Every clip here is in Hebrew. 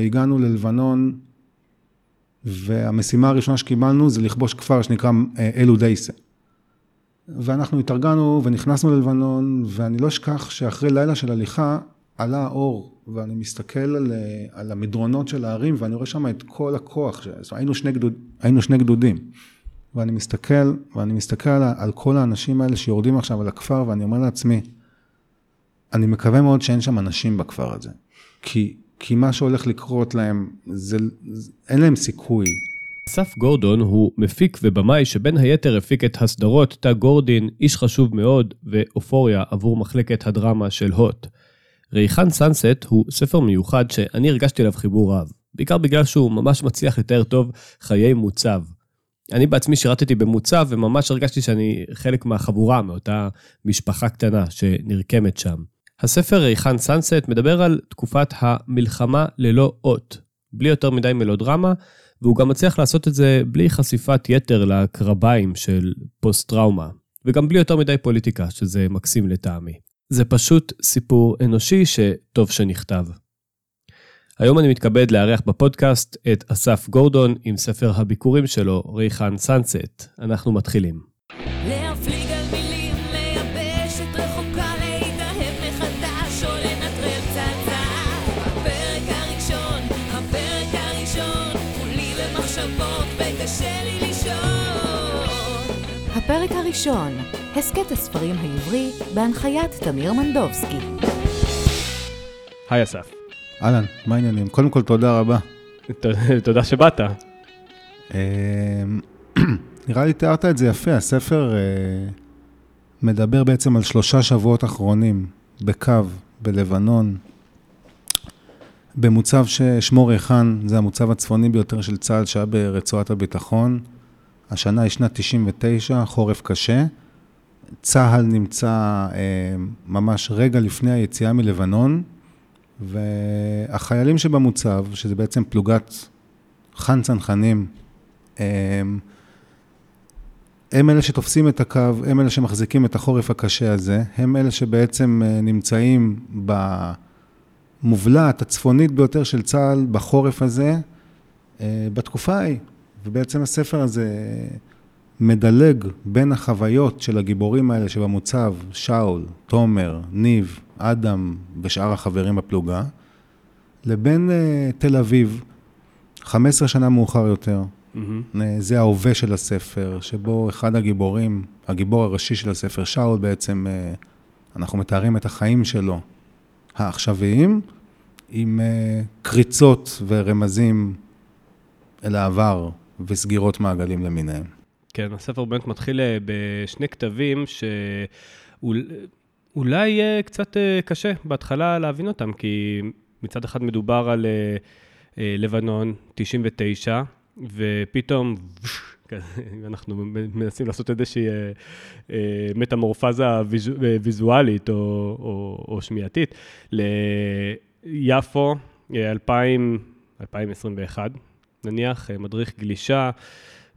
הגענו ללבנון, והמשימה הראשונה שקיבלנו זה לכבוש כפר שנקרא אה, אלו דייסה. ואנחנו התארגנו ונכנסנו ללבנון, ואני לא אשכח שאחרי לילה של הליכה עלה האור, ואני מסתכל על, אה, על המדרונות של הערים, ואני רואה שם את כל הכוח, ש... היינו, שני גדוד, היינו שני גדודים. ואני מסתכל, ואני מסתכל על, על כל האנשים האלה שיורדים עכשיו על הכפר, ואני אומר לעצמי, אני מקווה מאוד שאין שם אנשים בכפר הזה. כי, כי מה שהולך לקרות להם, זה, אין להם סיכוי. אסף גורדון הוא מפיק ובמאי שבין היתר הפיק את הסדרות תא גורדין, איש חשוב מאוד ואופוריה עבור מחלקת הדרמה של הוט. ריחן סאנסט הוא ספר מיוחד שאני הרגשתי אליו חיבור רב, בעיקר בגלל שהוא ממש מצליח לתאר טוב חיי מוצב. אני בעצמי שירתתי במוצב וממש הרגשתי שאני חלק מהחבורה, מאותה משפחה קטנה שנרקמת שם. הספר ריחן סאנסט מדבר על תקופת המלחמה ללא אות, בלי יותר מדי מלודרמה, והוא גם מצליח לעשות את זה בלי חשיפת יתר לקרביים של פוסט-טראומה, וגם בלי יותר מדי פוליטיקה, שזה מקסים לטעמי. זה פשוט סיפור אנושי שטוב שנכתב. היום אני מתכבד לארח בפודקאסט את אסף גורדון עם ספר הביכורים שלו, ריחן סאנסט. אנחנו מתחילים. הפרק הראשון, הסכת הספרים העברי, בהנחיית תמיר מנדובסקי. היי אסף. אהלן, מה העניינים? קודם כל, תודה רבה. תודה שבאת. אמ, נראה לי תיארת את זה יפה, הספר אה, מדבר בעצם על שלושה שבועות אחרונים בקו, בלבנון, במוצב ששמו ריחן, זה המוצב הצפוני ביותר של צה"ל שהיה ברצועת הביטחון. השנה היא שנת 99, חורף קשה. צה"ל נמצא אה, ממש רגע לפני היציאה מלבנון, והחיילים שבמוצב, שזה בעצם פלוגת חאן צנחנים, אה, הם אלה שתופסים את הקו, הם אלה שמחזיקים את החורף הקשה הזה, הם אלה שבעצם אה, נמצאים במובלעת הצפונית ביותר של צה"ל בחורף הזה, אה, בתקופה ההיא. ובעצם הספר הזה מדלג בין החוויות של הגיבורים האלה שבמוצב, שאול, תומר, ניב, אדם ושאר החברים בפלוגה, לבין uh, תל אביב, 15 שנה מאוחר יותר. Mm-hmm. זה ההווה של הספר, שבו אחד הגיבורים, הגיבור הראשי של הספר, שאול בעצם, uh, אנחנו מתארים את החיים שלו, העכשוויים, עם uh, קריצות ורמזים אל העבר וסגירות מעגלים למיניהם. כן, הספר באמת מתחיל אה, בשני כתבים שאולי יהיה קצת אה, קשה בהתחלה להבין אותם, כי מצד אחד מדובר על אה, לבנון 99, ופתאום אנחנו מנסים לעשות איזושהי מטמורפזה ויזואלית או, או, או שמיעתית ליפו 2000, 2021, נניח, אה, מדריך גלישה.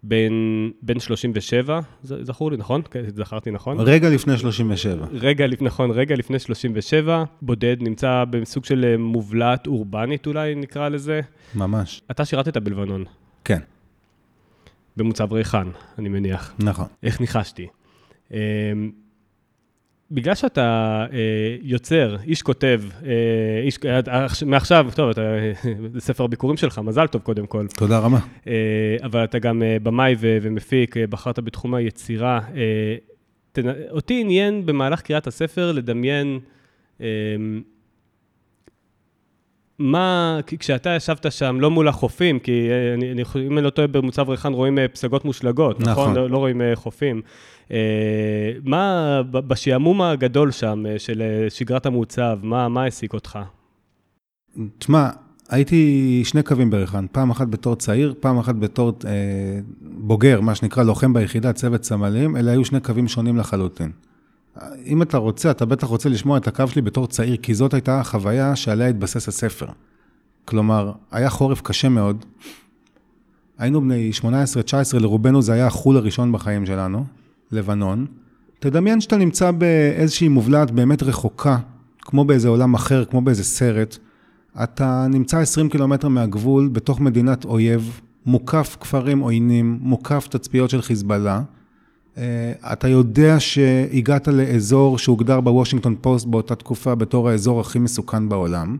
בן, בן 37, זכור לי, נכון? כן, זכרתי נכון? רגע לפני 37. רגע, נכון, רגע לפני 37, בודד, נמצא בסוג של אה, מובלעת אורבנית אולי נקרא לזה. ממש. אתה שירתת בלבנון. כן. במוצב ריחן, אני מניח. נכון. איך ניחשתי? בגלל שאתה אה, יוצר, איש כותב, אה, איש, אה, מעכשיו, טוב, אתה, זה ספר הביקורים שלך, מזל טוב קודם כל. תודה רבה. אה, אבל אתה גם אה, במאי ו- ומפיק, אה, בחרת בתחום היצירה. אה, תנ... אותי עניין במהלך קריאת הספר לדמיין אה, מה, כשאתה ישבת שם, לא מול החופים, כי אה, אני, אני, אם אני לא טועה, במוצב ריחן רואים אה, פסגות מושלגות, נכון? נכון? לא, לא רואים אה, חופים. מה, בשעמום הגדול שם של שגרת המוצב, מה, מה העסיק אותך? תשמע, הייתי שני קווים בריחן, פעם אחת בתור צעיר, פעם אחת בתור אה, בוגר, מה שנקרא לוחם ביחידה, צוות סמלים, אלה היו שני קווים שונים לחלוטין. אם אתה רוצה, אתה בטח רוצה לשמוע את הקו שלי בתור צעיר, כי זאת הייתה החוויה שעליה התבסס הספר. כלומר, היה חורף קשה מאוד. היינו בני 18-19, לרובנו זה היה החול הראשון בחיים שלנו, לבנון. תדמיין שאתה נמצא באיזושהי מובלעת באמת רחוקה, כמו באיזה עולם אחר, כמו באיזה סרט. אתה נמצא 20 קילומטר מהגבול, בתוך מדינת אויב, מוקף כפרים עוינים, מוקף תצפיות של חיזבאללה. אה, אתה יודע שהגעת לאזור שהוגדר בוושינגטון פוסט באותה תקופה בתור האזור הכי מסוכן בעולם.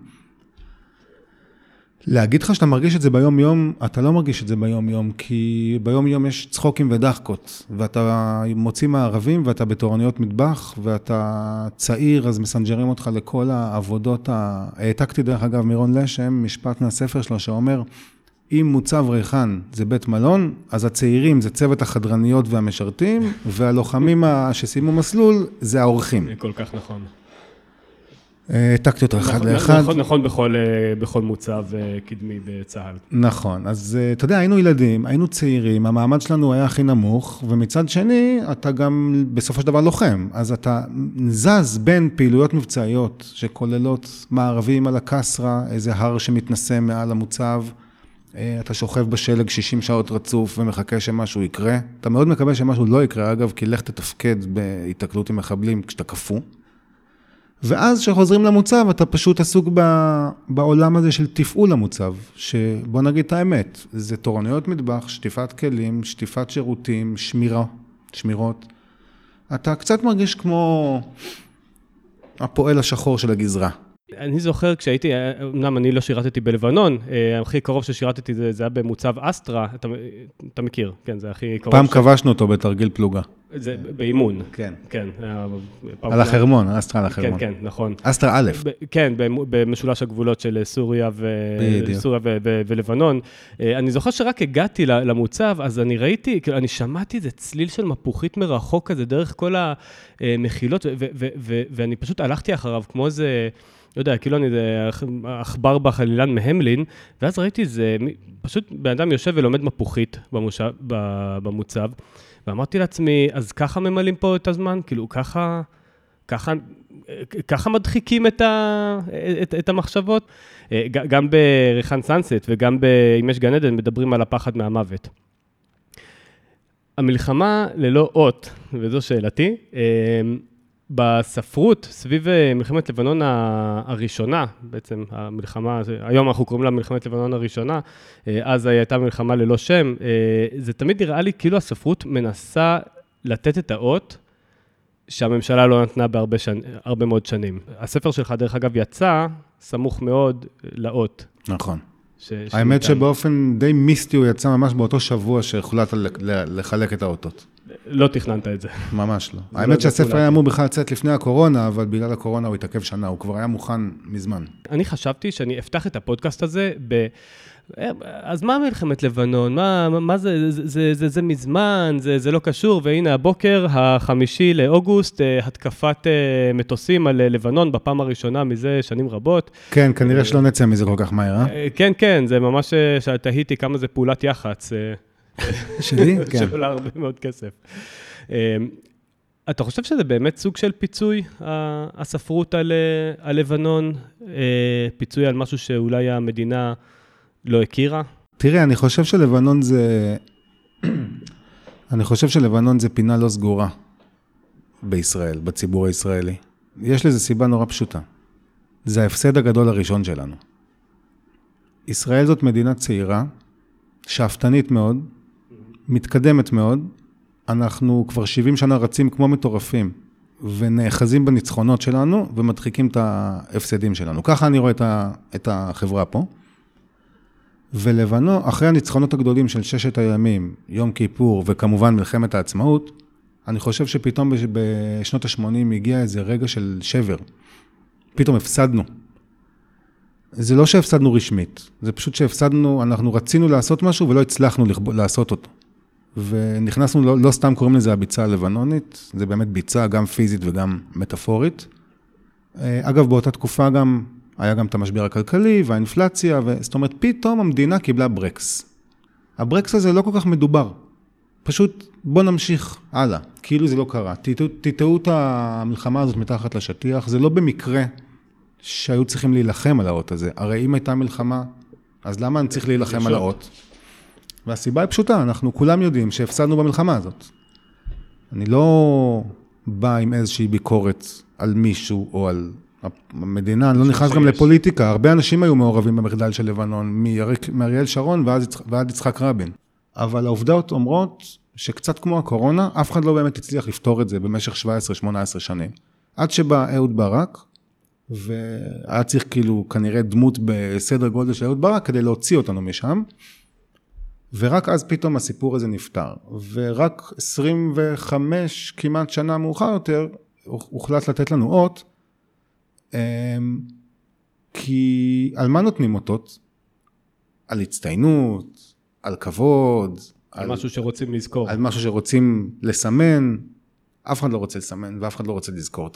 להגיד לך שאתה מרגיש את זה ביום-יום, אתה לא מרגיש את זה ביום-יום, כי ביום-יום יש צחוקים ודחקות, ואתה מוציא מהערבים ואתה בתורניות מטבח, ואתה צעיר, אז מסנג'רים אותך לכל העבודות ה... העתקתי דרך אגב מירון לשם, משפט מהספר שלו שאומר, אם מוצב ריחן זה בית מלון, אז הצעירים זה צוות החדרניות והמשרתים, והלוחמים שסיימו מסלול זה האורחים. זה כל כך נכון. העתקתי אותו אחד נכון, לאחד. נכון, נכון בכל, אה, בכל מוצב אה, קדמי בצה"ל. נכון, אז אה, אתה יודע, היינו ילדים, היינו צעירים, המעמד שלנו היה הכי נמוך, ומצד שני, אתה גם בסופו של דבר לוחם. אז אתה זז בין פעילויות מבצעיות שכוללות מערבים על הקסרה, איזה הר שמתנשא מעל המוצב. אתה שוכב בשלג 60 שעות רצוף ומחכה שמשהו יקרה. אתה מאוד מקווה שמשהו לא יקרה, אגב, כי לך תתפקד בהיתקלות עם מחבלים כשאתה קפוא. ואז כשחוזרים למוצב, אתה פשוט עסוק ב, בעולם הזה של תפעול המוצב, שבוא נגיד את האמת, זה תורנויות מטבח, שטיפת כלים, שטיפת שירותים, שמירה, שמירות. אתה קצת מרגיש כמו הפועל השחור של הגזרה. אני זוכר כשהייתי, אמנם אני לא שירתתי בלבנון, אה, הכי קרוב ששירתתי זה, זה היה במוצב אסטרה, אתה, אתה מכיר, כן, זה הכי קרוב. פעם ש... כבשנו אותו בתרגיל פלוגה. זה באימון. כן. כן. על החרמון, אסטרה על החרמון. כן, כן, נכון. אסטרה א'. כן, במשולש הגבולות של סוריה, ו... סוריה ו... ו... ולבנון. אה, אני זוכר שרק הגעתי למוצב, אז אני ראיתי, כאילו, אני שמעתי איזה צליל של מפוחית מרחוק כזה, דרך כל המחילות, ו... ו... ו... ואני פשוט הלכתי אחריו כמו איזה... לא יודע, כאילו אני איזה עכבר בחלילן מהמלין, ואז ראיתי איזה, פשוט בן אדם יושב ולומד מפוחית במושב, במוצב, ואמרתי לעצמי, אז ככה ממלאים פה את הזמן? כאילו, ככה, ככה, ככה מדחיקים את, ה, את, את המחשבות? גם בריחן סאנסט וגם אם יש גן עדן, מדברים על הפחד מהמוות. המלחמה ללא אות, וזו שאלתי, בספרות, סביב אה, מלחמת לבנון הראשונה, בעצם המלחמה, היום אנחנו קוראים לה מלחמת לבנון הראשונה, אה, אז הייתה מלחמה ללא שם, אה, זה תמיד נראה לי כאילו הספרות מנסה לתת את האות שהממשלה לא נתנה בהרבה שנ... הרבה מאוד שנים. הספר שלך, דרך אגב, יצא סמוך מאוד לאות. נכון. ש... האמת שבאופן די מיסטי הוא יצא ממש באותו שבוע שהוחלט לחלק את האותות. לא תכננת את זה. ממש לא. האמת שהספר היה אמור בכלל לצאת לפני הקורונה, אבל בגלל הקורונה הוא התעכב שנה, הוא כבר היה מוכן מזמן. אני חשבתי שאני אפתח את הפודקאסט הזה ב... אז מה מלחמת לבנון? מה, מה זה, זה, זה, זה, זה מזמן, זה, זה לא קשור, והנה הבוקר, החמישי לאוגוסט, אה, התקפת אה, מטוסים על אה, לבנון בפעם הראשונה מזה שנים רבות. כן, כנראה שלא נצא מזה כל כך מהר, אה? כן, כן, זה ממש, תהיתי כמה זה פעולת יח"צ. שלי? כן. שעולה הרבה מאוד כסף. אמ, אתה חושב שזה באמת סוג של פיצוי, הספרות על, על לבנון? אה, פיצוי על משהו שאולי המדינה לא הכירה? תראה, אני חושב שלבנון זה... אני חושב שלבנון זה פינה לא סגורה בישראל, בציבור הישראלי. יש לזה סיבה נורא פשוטה. זה ההפסד הגדול הראשון שלנו. ישראל זאת מדינה צעירה, שאפתנית מאוד, מתקדמת מאוד, אנחנו כבר 70 שנה רצים כמו מטורפים, ונאחזים בניצחונות שלנו, ומדחיקים את ההפסדים שלנו. ככה אני רואה את החברה פה. ולבנון, אחרי הניצחונות הגדולים של ששת הימים, יום כיפור וכמובן מלחמת העצמאות, אני חושב שפתאום בשנות ה-80 הגיע איזה רגע של שבר. פתאום הפסדנו. זה לא שהפסדנו רשמית, זה פשוט שהפסדנו, אנחנו רצינו לעשות משהו ולא הצלחנו לעשות אותו. ונכנסנו, לא, לא סתם קוראים לזה הביצה הלבנונית, זה באמת ביצה גם פיזית וגם מטאפורית. אה, אגב, באותה תקופה גם, היה גם את המשבר הכלכלי והאינפלציה, ו... זאת אומרת, פתאום המדינה קיבלה ברקס. הברקס הזה לא כל כך מדובר. פשוט בוא נמשיך הלאה, כאילו זה לא קרה. תטעו את המלחמה הזאת מתחת לשטיח, זה לא במקרה שהיו צריכים להילחם על האות הזה. הרי אם הייתה מלחמה, אז למה אני צריך להילחם על האות? והסיבה היא פשוטה, אנחנו כולם יודעים שהפסדנו במלחמה הזאת. אני לא בא עם איזושהי ביקורת על מישהו או על המדינה, אני לא נכנס גם שיש. לפוליטיקה, הרבה אנשים היו מעורבים במחדל של לבנון, מאריאל שרון ועד ועד יצחק רבין. אבל העובדות אומרות שקצת כמו הקורונה, אף אחד לא באמת הצליח לפתור את זה במשך 17-18 שנים. עד שבא אהוד ברק, והיה צריך כאילו כנראה דמות בסדר גודל של אהוד ברק כדי להוציא אותנו משם. ורק אז פתאום הסיפור הזה נפתר. ורק 25 כמעט שנה מאוחר יותר, הוחלט לתת לנו אות, אמ, כי על מה נותנים אותות? על הצטיינות, על כבוד, על משהו שרוצים לזכור. על משהו שרוצים לסמן. אף אחד לא רוצה לסמן ואף אחד לא רוצה לזכור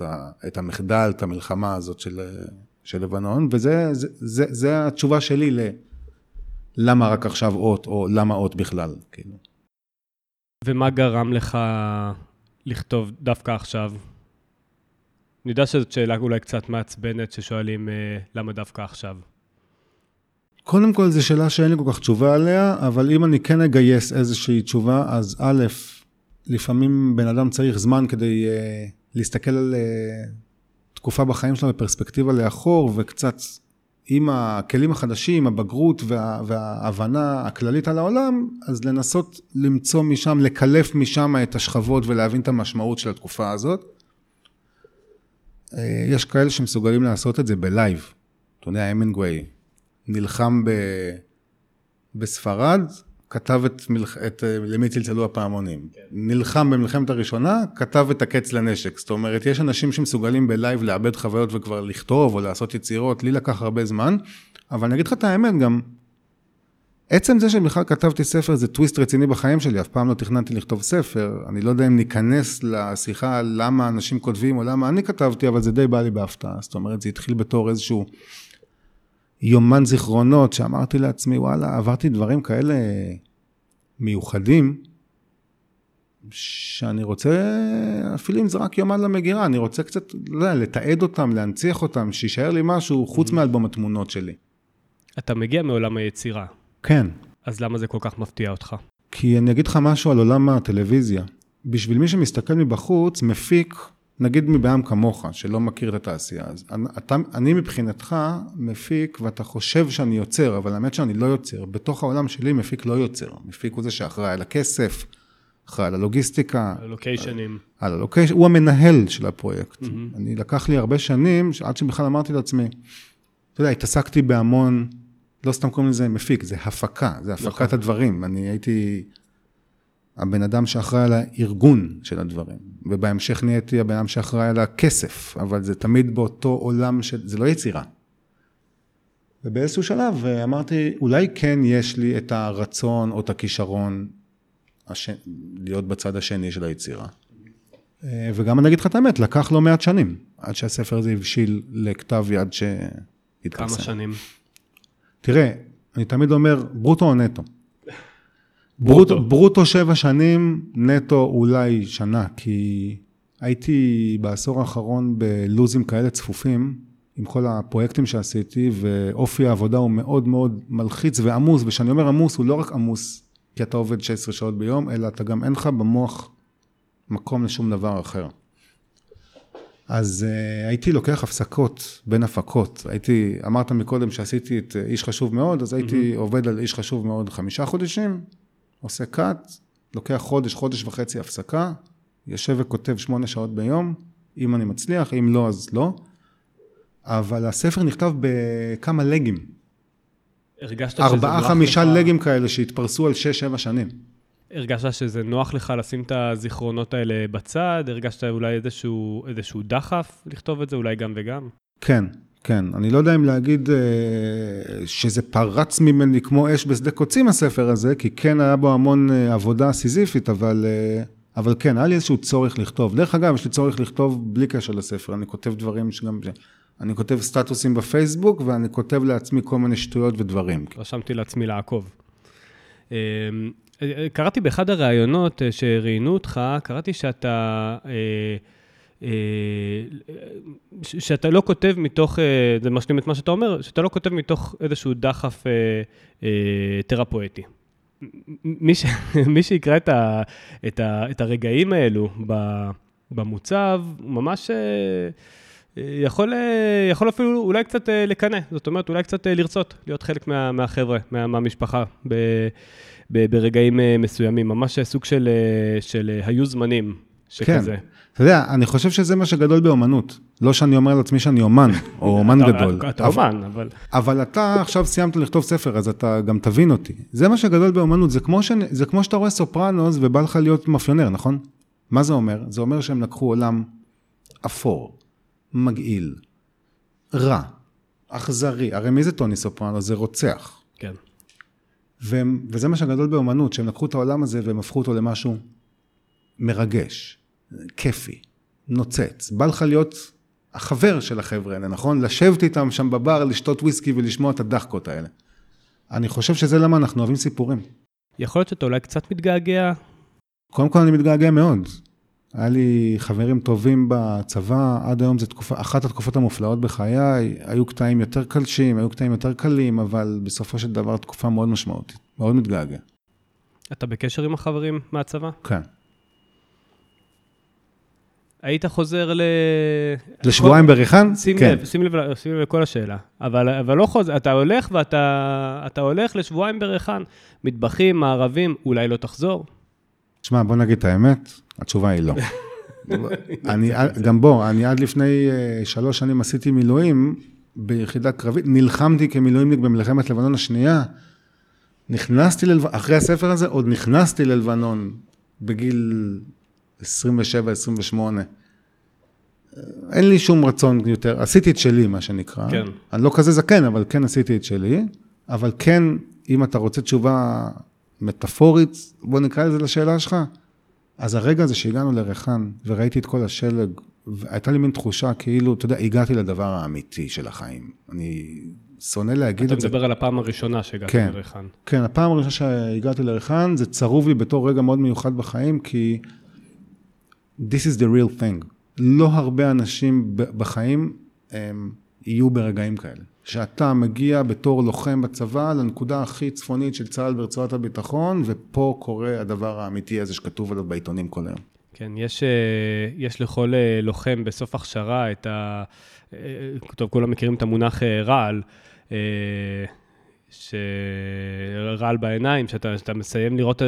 את המחדל, את המלחמה הזאת של, של לבנון, וזה זה, זה, זה התשובה שלי ל... למה רק עכשיו אות, או למה אות בכלל, כאילו. ומה גרם לך לכתוב דווקא עכשיו? אני יודע שזאת שאלה אולי קצת מעצבנת, ששואלים אה, למה דווקא עכשיו. קודם כל, זו שאלה שאין לי כל כך תשובה עליה, אבל אם אני כן אגייס איזושהי תשובה, אז א', לפעמים בן אדם צריך זמן כדי uh, להסתכל על uh, תקופה בחיים שלו בפרספקטיבה לאחור, וקצת עם הכלים החדשים, הבגרות וה, וההבנה הכללית על העולם, אז לנסות למצוא משם, לקלף משם את השכבות ולהבין את המשמעות של התקופה הזאת. אה, יש כאלה שמסוגלים לעשות את זה בלייב. אתה יודע, המינגווי נלחם ב... בספרד, כתב את, מלח... את למי צלצלו הפעמונים. כן. נלחם במלחמת הראשונה, כתב את הקץ לנשק. זאת אומרת, יש אנשים שמסוגלים בלייב לעבד חוויות וכבר לכתוב או לעשות יצירות, לי לקח הרבה זמן, אבל אני אגיד לך את האמת גם, עצם זה שבכלל כתבתי ספר זה טוויסט רציני בחיים שלי, אף פעם לא תכננתי לכתוב ספר, אני לא יודע אם ניכנס לשיחה למה אנשים כותבים או למה אני כתבתי, אבל זה די בא לי בהפתעה. זאת אומרת, זה התחיל בתור איזשהו... יומן זיכרונות, שאמרתי לעצמי, וואלה, עברתי דברים כאלה מיוחדים, שאני רוצה, אפילו אם זה רק יומן למגירה, אני רוצה קצת, לא יודע, לתעד אותם, להנציח אותם, שיישאר לי משהו חוץ מאלבום התמונות שלי. אתה מגיע מעולם היצירה, כן, אז למה זה כל כך מפתיע אותך? כי אני אגיד לך משהו על עולם הטלוויזיה. בשביל מי שמסתכל מבחוץ, מפיק, נגיד מבעם כמוך, שלא מכיר את התעשייה, אז אתה, אני מבחינתך מפיק ואתה חושב שאני יוצר, אבל האמת שאני לא יוצר. בתוך העולם שלי מפיק לא יוצר. מפיק הוא זה שאחראי על הכסף, אחראי על הלוגיסטיקה. הלוקיישנים. על הלוקיישן, הוא המנהל של הפרויקט. Mm-hmm. אני לקח לי הרבה שנים, עד שבכלל אמרתי לעצמי, אתה יודע, התעסקתי בהמון, לא סתם קוראים לזה מפיק, זה הפקה, זה הפקת נכון. הדברים. אני הייתי הבן אדם שאחראי על הארגון של הדברים, ובהמשך נהייתי הבן אדם שאחראי על הכסף, אבל זה תמיד באותו עולם של, זה לא יצירה. ובאיזשהו שלב אמרתי, אולי כן יש לי את הרצון או את הכישרון הש... להיות בצד השני של היצירה. וגם אני אגיד לך את האמת, לקח לא מעט שנים, עד שהספר הזה הבשיל לכתב יד שהתפרסם. כמה שנים? תראה, אני תמיד אומר, ברוטו או נטו? ברוטו. ברוטו שבע שנים, נטו אולי שנה, כי הייתי בעשור האחרון בלוזים כאלה צפופים, עם כל הפרויקטים שעשיתי, ואופי העבודה הוא מאוד מאוד מלחיץ ועמוס, וכשאני אומר עמוס, הוא לא רק עמוס כי אתה עובד 16 שעות ביום, אלא אתה גם אין לך במוח מקום לשום דבר אחר. אז uh, הייתי לוקח הפסקות בין הפקות. הייתי, אמרת מקודם שעשיתי את איש חשוב מאוד, אז הייתי mm-hmm. עובד על איש חשוב מאוד חמישה חודשים, עושה קאט, לוקח חודש, חודש וחצי הפסקה, יושב וכותב שמונה שעות ביום, אם אני מצליח, אם לא, אז לא. אבל הספר נכתב בכמה לגים. הרגשת שזה נוח לך? ארבעה, חמישה לגים כאלה שהתפרסו על שש, שבע שנים. הרגשת שזה נוח לך לשים את הזיכרונות האלה בצד? הרגשת אולי איזשהו, איזשהו דחף לכתוב את זה, אולי גם וגם? כן, כן. אני לא יודע אם להגיד אה, שזה פרץ ממני כמו אש בשדה קוצים הספר הזה, כי כן היה בו המון אה, עבודה סיזיפית, אבל, אה, אבל כן, היה לי איזשהו צורך לכתוב. דרך אגב, יש לי צורך לכתוב בלי קשר לספר, אני כותב דברים שגם... אני כותב סטטוסים בפייסבוק, ואני כותב לעצמי כל מיני שטויות ודברים. רשמתי לעצמי לעקוב. קראתי באחד הראיונות שראיינו אותך, קראתי שאתה, שאתה לא כותב מתוך, זה משלים את מה שאתה אומר, שאתה לא כותב מתוך איזשהו דחף תרפואטי. מי, ש, מי שיקרא את, ה, את, ה, את הרגעים האלו במוצב, ממש יכול, יכול אפילו אולי קצת לקנא, זאת אומרת, אולי קצת לרצות להיות חלק מה, מהחבר'ה, מה, מהמשפחה, ב, ב, ברגעים מסוימים, ממש סוג של, של היו זמנים שכזה. כן. אתה יודע, אני חושב שזה מה שגדול באומנות. לא שאני אומר לעצמי שאני אומן, או אומן גדול. אתה אומן, אבל... אבל אתה עכשיו סיימת לכתוב ספר, אז אתה גם תבין אותי. זה מה שגדול באומנות, זה כמו, ש... זה כמו שאתה רואה סופרנוס ובא לך להיות מאפיונר, נכון? מה זה אומר? זה אומר שהם לקחו עולם אפור, מגעיל, רע, אכזרי. הרי מי זה טוני סופרנוס? זה רוצח. כן. והם, וזה מה שגדול באומנות, שהם לקחו את העולם הזה והם הפכו אותו למשהו מרגש, כיפי, נוצץ. בא לך להיות החבר של החבר'ה האלה, נכון? לשבת איתם שם בבר, לשתות וויסקי ולשמוע את הדחקות האלה. אני חושב שזה למה אנחנו אוהבים סיפורים. יכול להיות שאתה אולי קצת מתגעגע? קודם כל אני מתגעגע מאוד. היה לי חברים טובים בצבא, עד היום זו תקופה, אחת התקופות המופלאות בחיי, היו קטעים יותר קלשים, היו קטעים יותר קלים, אבל בסופו של דבר תקופה מאוד משמעותית, מאוד מתגעגע. אתה בקשר עם החברים מהצבא? כן. היית חוזר ל... לשבועיים בריחן? שים כן. לב, שים לב, שים לב לכל השאלה. אבל, אבל לא חוזר, אתה הולך ואתה אתה הולך לשבועיים בריחן. מטבחים, מערבים, אולי לא תחזור? תשמע, בוא נגיד את האמת, התשובה היא לא. אני, גם בוא, אני עד לפני אה, שלוש שנים עשיתי מילואים ביחידה קרבית, נלחמתי כמילואימניק במלחמת לבנון השנייה. נכנסתי ללבנון, אחרי הספר הזה, עוד נכנסתי ללבנון בגיל 27, 28. אין לי שום רצון יותר, עשיתי את שלי, מה שנקרא. כן. אני לא כזה זקן, אבל כן עשיתי את שלי. אבל כן, אם אתה רוצה תשובה מטאפורית, בוא נקרא לזה לשאלה שלך, אז הרגע הזה שהגענו לריחן, וראיתי את כל השלג, והייתה לי מין תחושה כאילו, אתה יודע, הגעתי לדבר האמיתי של החיים. אני שונא להגיד את זה. אתה מדבר על הפעם הראשונה שהגעתי כן, לריחן. כן, הפעם הראשונה שהגעתי לריחן, זה צרוב לי בתור רגע מאוד מיוחד בחיים, כי... This is the real thing. לא הרבה אנשים בחיים הם, יהיו ברגעים כאלה. שאתה מגיע בתור לוחם בצבא לנקודה הכי צפונית של צה"ל ברצועת הביטחון, ופה קורה הדבר האמיתי הזה שכתוב עליו בעיתונים כל היום. כן, יש, אה, יש לכל אה, לוחם בסוף הכשרה את ה... אה, טוב, כולם מכירים את המונח רעל. שרעל בעיניים, שאתה, שאתה מסיים לראות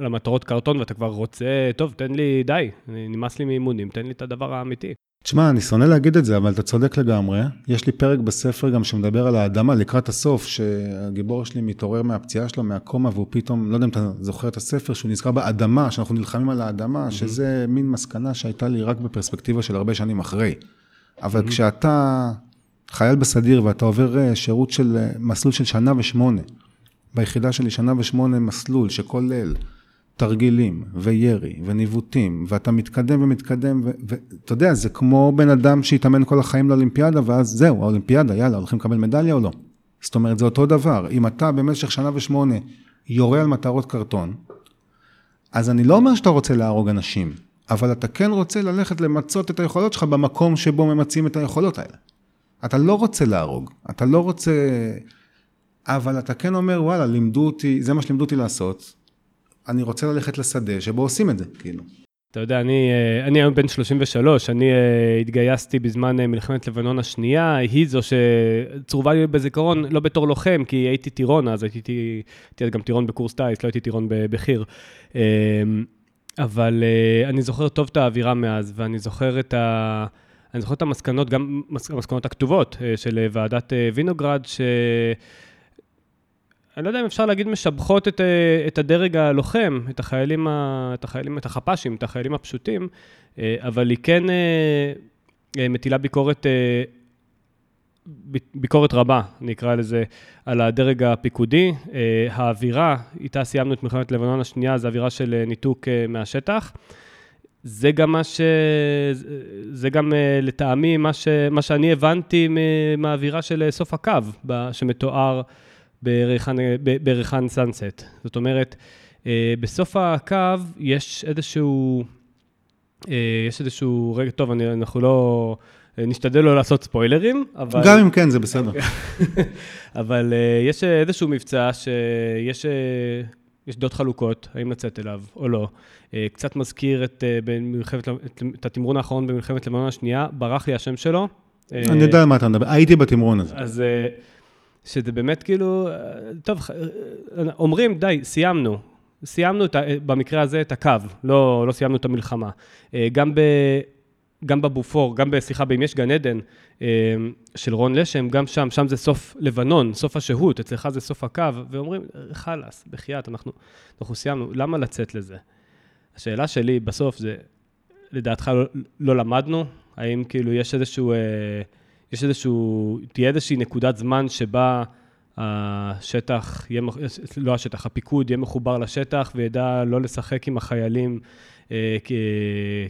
המטרות קרטון ואתה כבר רוצה, טוב, תן לי, די, נמאס לי מאימונים, תן לי את הדבר האמיתי. תשמע, אני שונא להגיד את זה, אבל אתה צודק לגמרי. יש לי פרק בספר גם שמדבר על האדמה לקראת הסוף, שהגיבור שלי מתעורר מהפציעה שלו, מהקומה, והוא פתאום, לא יודע אם אתה זוכר את הספר, שהוא נזכר באדמה, שאנחנו נלחמים על האדמה, mm-hmm. שזה מין מסקנה שהייתה לי רק בפרספקטיבה של הרבה שנים אחרי. אבל mm-hmm. כשאתה חייל בסדיר ואתה עובר אה, שירות של אה, מסלול של שנה ושמונה, ביחידה שלי שנה ושמונה מסלול שכולל תרגילים וירי וניווטים, ואתה מתקדם ומתקדם, ואתה יודע, זה כמו בן אדם שהתאמן כל החיים לאולימפיאדה, ואז זהו, האולימפיאדה, יאללה, הולכים לקבל מדליה או לא? זאת אומרת, זה אותו דבר. אם אתה במשך שנה ושמונה יורה על מטרות קרטון, אז אני לא אומר שאתה רוצה להרוג אנשים, אבל אתה כן רוצה ללכת למצות את היכולות שלך במקום שבו ממצים את היכולות האלה. אתה לא רוצה להרוג, אתה לא רוצה... אבל אתה כן אומר, וואלה, לימדו אותי, זה מה שלימדו אותי לעשות, אני רוצה ללכת לשדה שבו עושים את זה, כאילו. אתה יודע, אני, אה, אני היום בן 33, אני אה, התגייסתי בזמן אה, מלחמת לבנון השנייה, היא זו שצרובה לי בזיכרון, לא בתור לוחם, כי הייתי טירון אז, הייתי, הייתי גם טירון בקורס טיס, לא הייתי טירון בחי"ר. אבל אני זוכר טוב את האווירה מאז, ואני זוכר את ה... אני זוכר את המסקנות, גם המסקנות הכתובות אה, של אה, ועדת אה, וינוגרד, ש... אני לא יודע אם אפשר להגיד משבחות את, את הדרג הלוחם, את החיילים, את החיילים, את החפ"שים, את החיילים הפשוטים, אבל היא כן מטילה ביקורת, ביקורת רבה, נקרא לזה, על הדרג הפיקודי. האווירה, איתה סיימנו את מלחמת לבנון השנייה, זו אווירה של ניתוק מהשטח. זה גם מה ש... זה גם אה, לטעמי מה, ש... מה שאני הבנתי מהאווירה של אה, סוף הקו, שמתואר בריחן סאנסט. זאת אומרת, אה, בסוף הקו יש איזשהו... יש איזשהו רגע, טוב, אני, אנחנו לא... נשתדל לא לעשות ספוילרים, אבל... גם אם כן, זה בסדר. אבל יש איזשהו מבצע שיש יש דעות חלוקות, האם לצאת אליו או לא. אה, קצת מזכיר את, אה, במלחמת, את התמרון האחרון במלחמת לבנון השנייה, ברח לי השם שלו, אני יודע על מה אתה מדבר, הייתי בתמרון הזה. אז אה, שזה באמת כאילו, אה, טוב, אה, אומרים, די, סיימנו. סיימנו את, במקרה הזה את הקו, לא, לא סיימנו את המלחמה. אה, גם, ב, גם בבופור, גם, סליחה, באם יש גן עדן אה, של רון לשם, גם שם, שם זה סוף לבנון, סוף השהות, אצלך זה סוף הקו, ואומרים, חלאס, בחייאת, אנחנו, אנחנו סיימנו, למה לצאת לזה? השאלה שלי בסוף זה, לדעתך לא, לא למדנו? האם כאילו יש איזשהו, אה, יש איזשהו, תהיה איזושהי נקודת זמן שבה השטח, יהיה, לא השטח, הפיקוד יהיה מחובר לשטח וידע לא לשחק עם החיילים אה,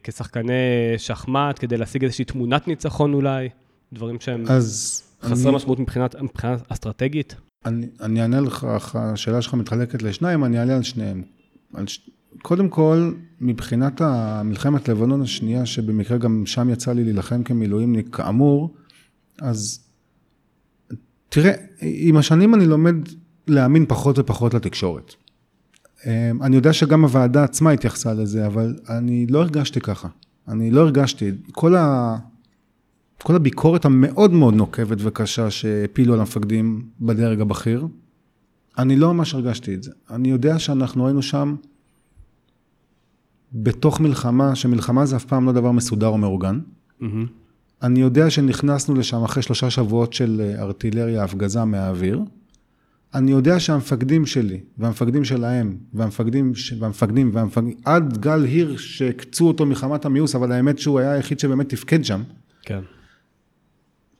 כשחקני שחמט, כדי להשיג איזושהי תמונת ניצחון אולי, דברים שהם אז... חסרי אני- משמעות מבחינת, מבחינה אסטרטגית? אני, אני אענה לך, השאלה שלך מתחלקת לשניים, אני אענה על שניהם. על ש... קודם כל, מבחינת המלחמת לבנון השנייה, שבמקרה גם שם יצא לי להילחם כמילואימניק, כאמור, אז תראה, עם השנים אני לומד להאמין פחות ופחות לתקשורת. אמ, אני יודע שגם הוועדה עצמה התייחסה לזה, אבל אני לא הרגשתי ככה. אני לא הרגשתי. כל, ה... כל הביקורת המאוד מאוד נוקבת וקשה שהפילו על המפקדים בדרג הבכיר, אני לא ממש הרגשתי את זה. אני יודע שאנחנו היינו שם בתוך מלחמה, שמלחמה זה אף פעם לא דבר מסודר או מאורגן. אני אני יודע שנכנסנו לשם אחרי שלושה שבועות של אה, ארטילריה, הפגזה מהאוויר. אני יודע שהמפקדים שלי, והמפקדים שלהם, והמפקדים, ש- והמפקדים, והמפקדים, עד גל הירש שהקצו אותו מחמת המיאוס, אבל האמת שהוא היה היחיד שבאמת תפקד שם, כן.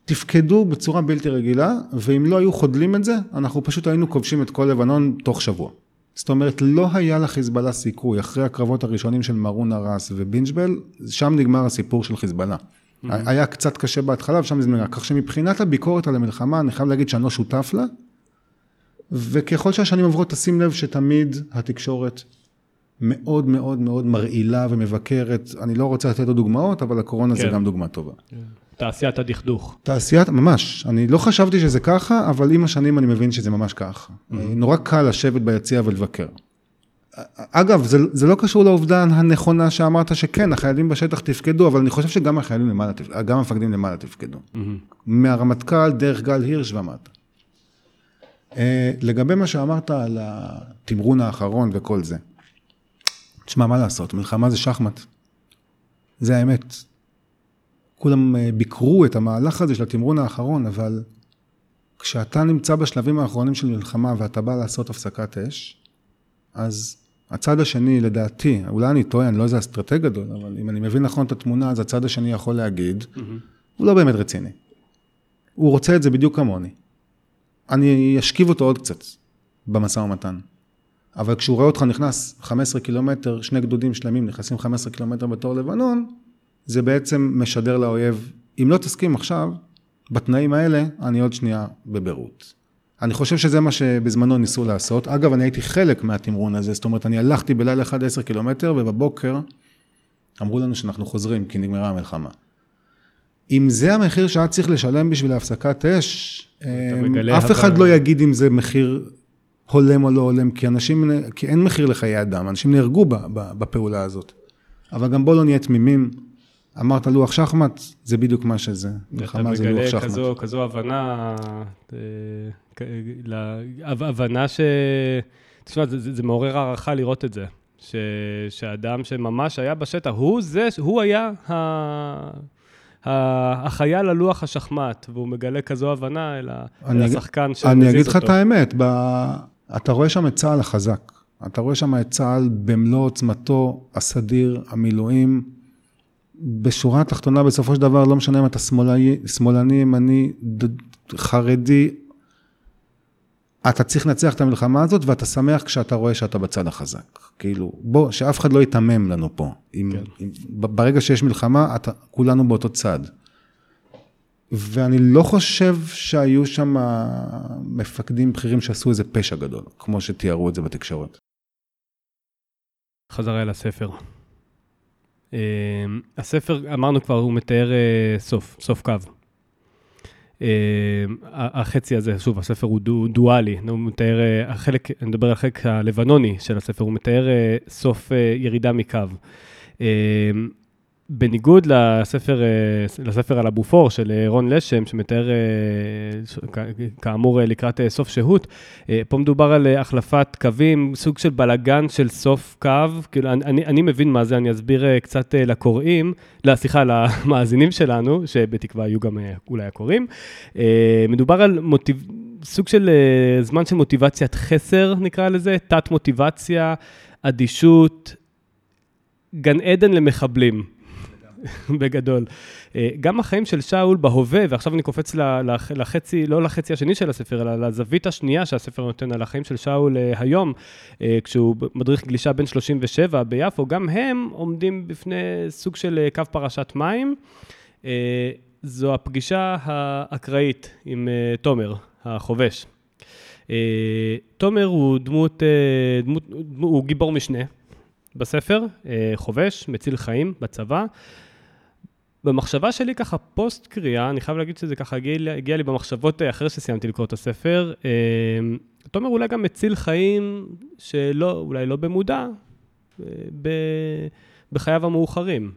תפקדו בצורה בלתי רגילה, ואם לא היו חודלים את זה, אנחנו פשוט היינו כובשים את כל לבנון תוך שבוע. זאת אומרת, לא היה לחיזבאללה סיכוי, אחרי הקרבות הראשונים של מרון ארס ובינג'בל, שם נגמר הסיפור של חיזבאללה. היה קצת קשה בהתחלה, ושם זה נגמר. כך שמבחינת הביקורת על המלחמה, אני חייב להגיד שאני לא שותף לה, וככל שהשנים עוברות, תשים לב שתמיד התקשורת מאוד מאוד מאוד מרעילה ומבקרת. אני לא רוצה לתת עוד דוגמאות, אבל הקורונה זה כן. גם דוגמה טובה. תעשיית הדכדוך. תעשיית, ממש, אני לא חשבתי שזה ככה, אבל עם השנים אני מבין שזה ממש ככה. נורא קל לשבת ביציע ולבקר. אגב, זה, זה לא קשור לעובדה הנכונה שאמרת שכן, החיילים בשטח תפקדו, אבל אני חושב שגם החיילים למעלה, גם המפקדים למעלה תפקדו. מהרמטכ"ל, דרך גל הירש ומטה. אה, לגבי מה שאמרת על התמרון האחרון וכל זה. תשמע, מה לעשות, מלחמה זה שחמט. זה האמת. כולם אה, ביקרו את המהלך הזה של התמרון האחרון, אבל כשאתה נמצא בשלבים האחרונים של מלחמה ואתה בא לעשות הפסקת אש, אז הצד השני, לדעתי, אולי אני טועה, אני לא איזה אסטרטג גדול, אבל אם אני מבין נכון את התמונה, אז הצד השני יכול להגיד, הוא לא באמת רציני. הוא רוצה את זה בדיוק כמוני. אני אשכיב אותו עוד קצת במשא ומתן. אבל כשהוא רואה אותך נכנס 15 קילומטר, שני גדודים שלמים נכנסים 15 קילומטר בתור לבנון, זה בעצם משדר לאויב, אם לא תסכים עכשיו, בתנאים האלה, אני עוד שנייה בביירות. אני חושב שזה מה שבזמנו ניסו לעשות. אגב, אני הייתי חלק מהתמרון הזה, זאת אומרת, אני הלכתי בלילה אחד 10 קילומטר, ובבוקר אמרו לנו שאנחנו חוזרים, כי נגמרה המלחמה. אם זה המחיר שהיה צריך לשלם בשביל הפסקת אש, מגלה אף. אחד לא יגיד אם זה מחיר הולם או לא הולם, כי אנשים, כי אין מחיר לחיי אדם, אנשים נהרגו בפעולה הזאת. אבל גם בוא לא נהיה תמימים. אמרת לוח שחמט, זה בדיוק מה שזה. אתה מלחמה זה לוח מגלה שחמט. כזו, כזו הבנה, אה, הבנה ש... תשמע, זה, זה, זה מעורר הערכה לראות את זה. ש, שאדם שממש היה בשטח, הוא זה, הוא היה ה, ה, החייל על לוח השחמט, והוא מגלה כזו הבנה אל, אני השחקן שמזיז אותו. אני אגיד לך את האמת, ב... אתה רואה שם את צה"ל החזק. אתה רואה שם את צה"ל במלוא עוצמתו, הסדיר, המילואים. בשורה התחתונה, בסופו של דבר, לא משנה אם אתה שמאלני, שמאלני ימני, חרדי, אתה צריך לנצח את המלחמה הזאת, ואתה שמח כשאתה רואה שאתה בצד החזק. כאילו, בוא, שאף אחד לא יתמם לנו פה. אם, כן. אם, ברגע שיש מלחמה, אתה, כולנו באותו צד. ואני לא חושב שהיו שם מפקדים בכירים שעשו איזה פשע גדול, כמו שתיארו את זה בתקשורת. חזרה אל הספר. אה, הספר, אמרנו כבר, הוא מתאר אה, סוף, סוף קו. אה, החצי הזה, שוב, הספר הוא דו, דואלי, הוא מתאר, החלק, אני מדבר על החלק הלבנוני של הספר, הוא מתאר סוף ירידה מקו. בניגוד לספר, אה, לספר על הבופור של אה, רון לשם, שמתאר אה, כאמור לקראת סוף שהות, פה מדובר על החלפת קווים, סוג של בלגן של סוף קו. כאילו, אני, אני מבין מה זה, אני אסביר קצת לקוראים, לא, סליחה, למאזינים שלנו, שבתקווה יהיו גם אולי הקוראים. מדובר על מוטיב... סוג של זמן של מוטיבציית חסר, נקרא לזה, תת-מוטיבציה, אדישות, גן עדן למחבלים. בגדול. אה, גם החיים של שאול בהווה, ועכשיו אני קופץ לחצי, לא לחצי השני של הספר, אלא לזווית השנייה שהספר נותן על החיים של שאול אה, היום, אה, כשהוא מדריך גלישה בין 37 ביפו, גם הם עומדים בפני סוג של קו פרשת מים. זו הפגישה האקראית עם תומר, החובש. תומר הוא דמות, דמות, הוא גיבור משנה בספר, חובש, מציל חיים בצבא. במחשבה שלי ככה פוסט קריאה, אני חייב להגיד שזה ככה הגיע, הגיע לי במחשבות אה, אחרי שסיימתי לקרוא את הספר. אה, תומר אולי גם מציל חיים שלא, אולי לא במודע, אה, ב, בחייו המאוחרים.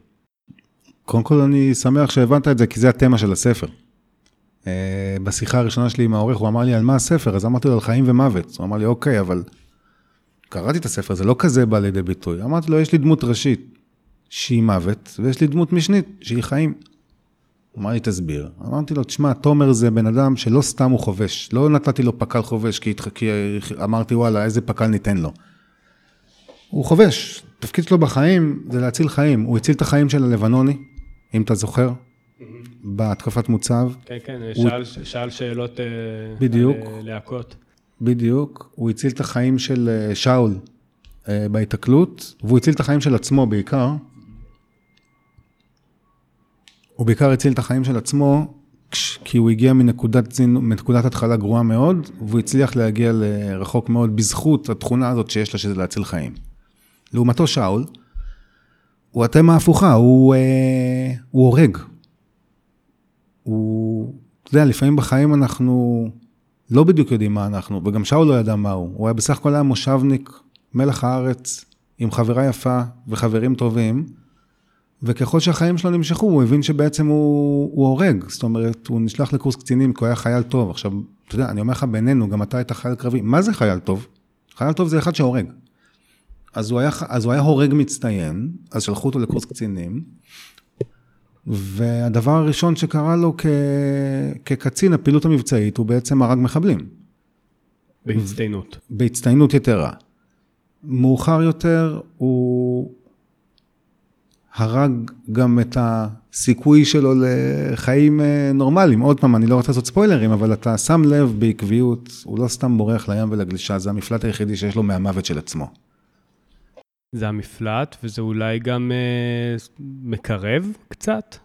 קודם כל אני שמח שהבנת את זה, כי זה התמה של הספר. בשיחה הראשונה שלי עם העורך, הוא אמר לי, על מה הספר? אז אמרתי לו, על חיים ומוות. הוא אמר לי, אוקיי, אבל קראתי את הספר, זה לא כזה בא לידי ביטוי. אמרתי לו, יש לי דמות ראשית. שהיא מוות, ויש לי דמות משנית שהיא חיים. הוא אמר לי, תסביר. אמרתי לו, תשמע, תומר זה בן אדם שלא סתם הוא חובש. לא נתתי לו פק"ל חובש, כי, כי אמרתי, וואלה, איזה פק"ל ניתן לו. הוא חובש. התפקיד שלו בחיים זה להציל חיים. הוא הציל את החיים של הלבנוני, אם אתה זוכר, בהתקפת מוצב. כן, כן, הוא... שאל, שאל שאלות אה, בדיוק, להכות. בדיוק. הוא הציל את החיים של אה, שאול אה, בהיתקלות, והוא הציל את החיים של עצמו בעיקר. הוא בעיקר הציל את החיים של עצמו, כי הוא הגיע מנקודת, מנקודת התחלה גרועה מאוד, והוא הצליח להגיע לרחוק מאוד בזכות התכונה הזאת שיש לה, שזה להציל חיים. לעומתו שאול, הוא התמה ההפוכה, הוא, אה, הוא הורג. הוא, אתה יודע, לפעמים בחיים אנחנו לא בדיוק יודעים מה אנחנו, וגם שאול לא ידע מה הוא. הוא היה בסך הכל היה מושבניק, מלח הארץ, עם חברה יפה וחברים טובים, וככל שהחיים שלו נמשכו, הוא הבין שבעצם הוא, הוא הורג. זאת אומרת, הוא נשלח לקורס קצינים כי הוא היה חייל טוב. עכשיו, אתה יודע, אני אומר לך בינינו, גם אתה היית חייל קרבי. מה זה חייל טוב? חייל טוב זה אחד שהורג. אז הוא היה, אז הוא היה הורג מצטיין, אז שלחו אותו לקורס קצינים, והדבר הראשון שקרה לו כ... כקצין, הפעילות המבצעית, הוא בעצם הרג מחבלים. בהצטיינות. בהצטיינות יתרה. מאוחר יותר הוא הרג גם את הסיכוי שלו לחיים אה, נורמליים. עוד פעם, אני לא רוצה לעשות ספוילרים, אבל אתה שם לב בעקביות, הוא לא סתם בורח לים ולגלישה, זה המפלט היחידי שיש לו מהמוות של עצמו. זה המפלט, וזה אולי גם אה, מקרב קצת?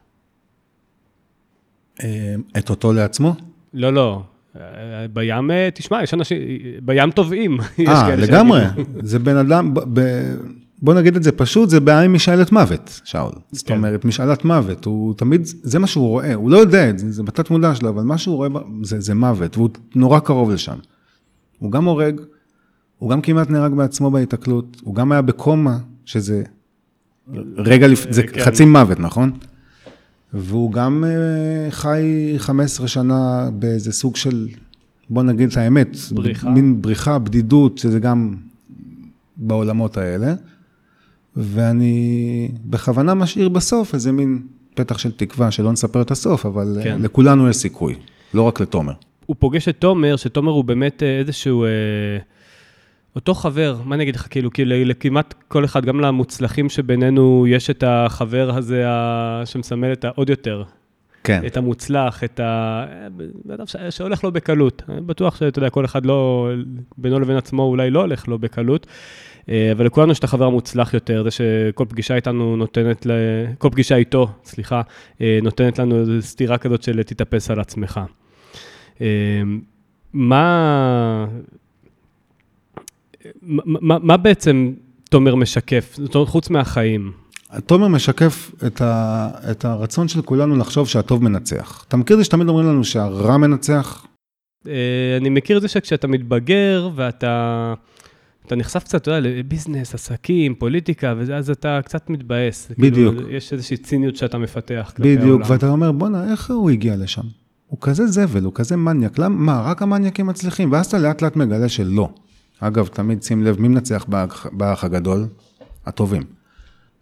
אה, את אותו לעצמו? לא, לא. בים, אה, תשמע, יש אנשים, בים טובעים. אה, לגמרי. זה בן אדם, ב, בוא נגיד את זה פשוט, זה בעיה עם משאלת מוות, שאול. כן. זאת אומרת, משאלת מוות, הוא תמיד, זה מה שהוא רואה, הוא לא יודע את זה, זה בתת מודע שלו, אבל מה שהוא רואה זה, זה מוות, והוא נורא קרוב לשם. הוא גם הורג, הוא גם כמעט נהרג בעצמו בהיתקלות, הוא גם היה בקומה, שזה רגע, לפ... זה כן. חצי מוות, נכון? והוא גם אה, חי 15 שנה באיזה סוג של, בוא נגיד את האמת, בריחה. מין בריחה, בדידות, שזה גם בעולמות האלה. ואני בכוונה משאיר בסוף איזה מין פתח של תקווה, שלא נספר את הסוף, אבל אה, כן. לכולנו יש סיכוי, לא רק לתומר. הוא פוגש את תומר, שתומר הוא באמת אה, איזשהו... אה, אותו חבר, מה אני אגיד לך, כאילו, כאילו, לכמעט כל אחד, גם למוצלחים שבינינו, יש את החבר הזה ה... שמסמל את העוד יותר. כן. את המוצלח, את ה... אדם ש... שהולך לו בקלות. אני בטוח שאתה יודע, כל אחד לא, בינו לבין עצמו אולי לא הולך לו בקלות. אה, אבל לכולנו יש את החבר המוצלח יותר, זה שכל פגישה איתנו נותנת, ל... כל פגישה איתו, סליחה, אה, נותנת לנו איזו סתירה כזאת של תתאפס על עצמך. אה, מה... מה, מה בעצם תומר משקף, זאת אומרת, חוץ מהחיים? תומר משקף את, ה, את הרצון של כולנו לחשוב שהטוב מנצח. אתה מכיר את זה שתמיד אומרים לנו שהרע מנצח? אני מכיר את זה שכשאתה מתבגר ואתה אתה נחשף קצת, אתה יודע, לביזנס, עסקים, פוליטיקה, ואז אתה קצת מתבאס. בדיוק. כאילו, יש איזושהי ציניות שאתה מפתח כלפי העולם. בדיוק, ואתה אומר, בואנה, איך הוא הגיע לשם? הוא כזה זבל, הוא כזה מניאק, למה, מה, רק המניאקים מצליחים? ואז אתה לאט לאט מגלה שלא. אגב, תמיד שים לב, מי מנצח באח, באח הגדול? הטובים.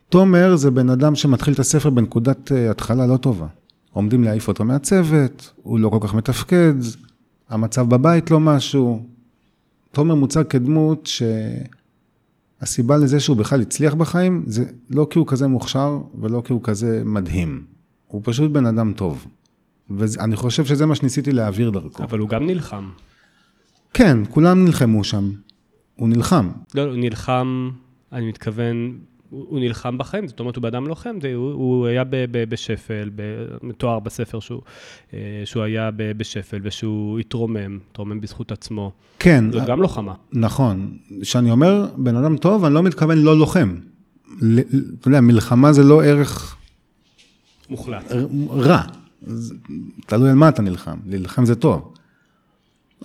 תומר זה בן אדם שמתחיל את הספר בנקודת uh, התחלה לא טובה. עומדים להעיף אותו מהצוות, הוא לא כל כך מתפקד, המצב בבית לא משהו. תומר מוצג כדמות שהסיבה לזה שהוא בכלל הצליח בחיים, זה לא כי הוא כזה מוכשר ולא כי הוא כזה מדהים. הוא פשוט בן אדם טוב. ואני חושב שזה מה שניסיתי להעביר דרכו. אבל הוא גם נלחם. כן, כולם נלחמו שם. הוא נלחם. לא, הוא נלחם, אני מתכוון, הוא, הוא נלחם בחיים, זאת אומרת, הוא באדם לוחם, זה, הוא, הוא היה ב, ב, בשפל, מתואר בספר שהוא, אה, שהוא היה ב, בשפל ושהוא התרומם, התרומם בזכות עצמו. כן. זאת גם לוחמה. נכון. כשאני אומר בן אדם טוב, אני לא מתכוון לא לוחם. אתה יודע, מלחמה זה לא ערך... מוחלט. רע. תלוי על מה אתה נלחם, להילחם זה טוב.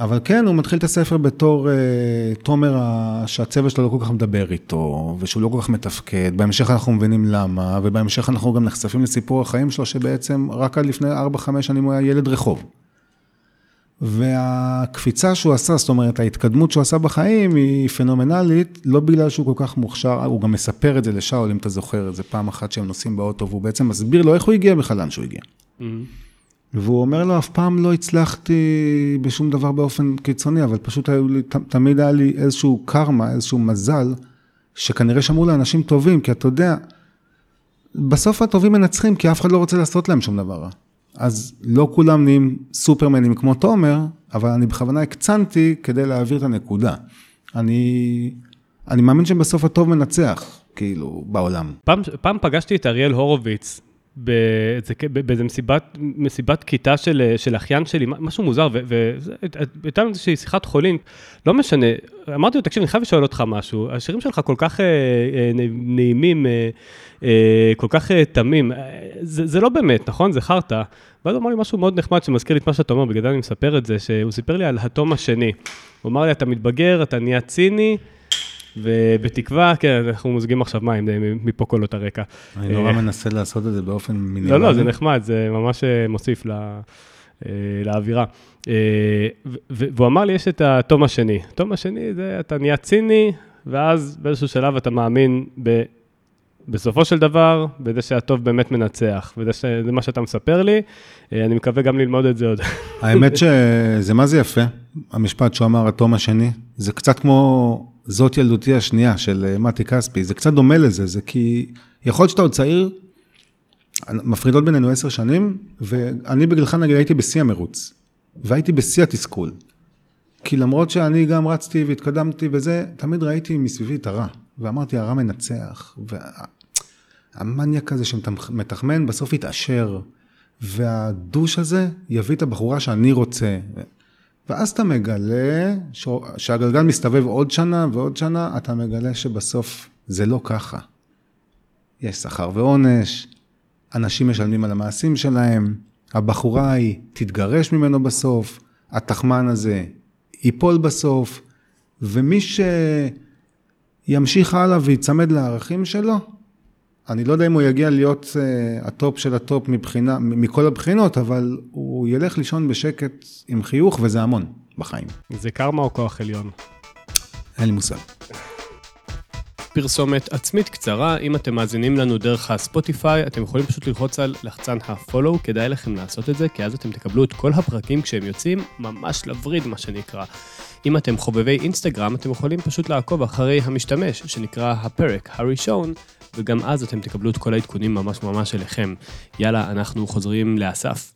אבל כן, הוא מתחיל את הספר בתור uh, תומר שהצבע שלו לא כל כך מדבר איתו, ושהוא לא כל כך מתפקד. בהמשך אנחנו מבינים למה, ובהמשך אנחנו גם נחשפים לסיפור החיים שלו, שבעצם רק עד לפני 4-5 שנים הוא היה ילד רחוב. והקפיצה שהוא עשה, זאת אומרת, ההתקדמות שהוא עשה בחיים היא פנומנלית, לא בגלל שהוא כל כך מוכשר, הוא גם מספר את זה לשאול, אם אתה זוכר את זה, פעם אחת שהם נוסעים באוטו, והוא בעצם מסביר לו איך הוא הגיע בכלל לאן שהוא הגיע. Mm-hmm. והוא אומר לו, אף פעם לא הצלחתי בשום דבר באופן קיצוני, אבל פשוט היו לי, תמיד היה לי איזשהו קרמה, איזשהו מזל, שכנראה שמעו לאנשים טובים, כי אתה יודע, בסוף הטובים מנצחים, כי אף אחד לא רוצה לעשות להם שום דבר רע. אז לא כולם נהיים סופרמנים כמו תומר, אבל אני בכוונה הקצנתי כדי להעביר את הנקודה. אני, אני מאמין שבסוף הטוב מנצח, כאילו, בעולם. פעם, פעם פגשתי את אריאל הורוביץ באיזה מסיבת, מסיבת כיתה של, של אחיין שלי, משהו מוזר, והייתה לנו איזושהי שיחת חולין, לא משנה, אמרתי לו, תקשיב, אני חייב לשאול אותך משהו, השירים שלך כל כך אה, אה, נעימים, אה, כל כך תמים, זה, זה לא באמת, נכון? זה חרטא. ואז הוא אמר לי משהו מאוד נחמד שמזכיר לי את מה שאתה אומר, בגלל זה אני מספר את זה, שהוא סיפר לי על התום השני. הוא אמר לי, אתה מתבגר, אתה נהיה ציני, ובתקווה, כן, אנחנו מוזגים עכשיו מים מפה קולות הרקע. אני נורא מנסה לעשות את זה באופן מינימלי. לא, לא, זה נחמד, זה ממש אה, מוסיף לאווירה. אה, והוא אמר לי, יש את התום השני. התום השני זה, אתה נהיה ציני, ואז באיזשהו שלב אתה מאמין ב... בסופו של דבר, בזה שהטוב באמת מנצח, וזה מה שאתה מספר לי, אה, אני מקווה גם ללמוד את זה עוד. האמת שזה מה זה יפה, המשפט שהוא אמר, התום השני, זה קצת כמו זאת ילדותי השנייה של אה, מתי כספי, זה קצת דומה לזה, זה כי יכול להיות שאתה עוד צעיר, מפרידות בינינו עשר שנים, ואני בגילך נגיד הייתי בשיא המרוץ, והייתי בשיא התסכול. כי למרות שאני גם רצתי והתקדמתי וזה, תמיד ראיתי מסביבי את הרע, ואמרתי, הרע מנצח, והמניאק הזה שמתחמן בסוף יתעשר, והדוש הזה יביא את הבחורה שאני רוצה. ואז אתה מגלה שהגלגל מסתובב עוד שנה ועוד שנה, אתה מגלה שבסוף זה לא ככה. יש שכר ועונש, אנשים משלמים על המעשים שלהם, הבחורה ההיא תתגרש ממנו בסוף, התחמן הזה ייפול בסוף, ומי שימשיך הלאה ויצמד לערכים שלו, אני לא יודע אם הוא יגיע להיות אה, הטופ של הטופ מבחינה, מכל הבחינות, אבל הוא ילך לישון בשקט עם חיוך, וזה המון בחיים. זה קרמה או כוח עליון? אין לי מושג. פרסומת עצמית קצרה, אם אתם מאזינים לנו דרך הספוטיפיי, אתם יכולים פשוט ללחוץ על לחצן ה-follow, כדאי לכם לעשות את זה, כי אז אתם תקבלו את כל הפרקים כשהם יוצאים, ממש לווריד מה שנקרא. אם אתם חובבי אינסטגרם, אתם יכולים פשוט לעקוב אחרי המשתמש, שנקרא הפרק הראשון, וגם אז אתם תקבלו את כל העדכונים ממש ממש אליכם. יאללה, אנחנו חוזרים לאסף.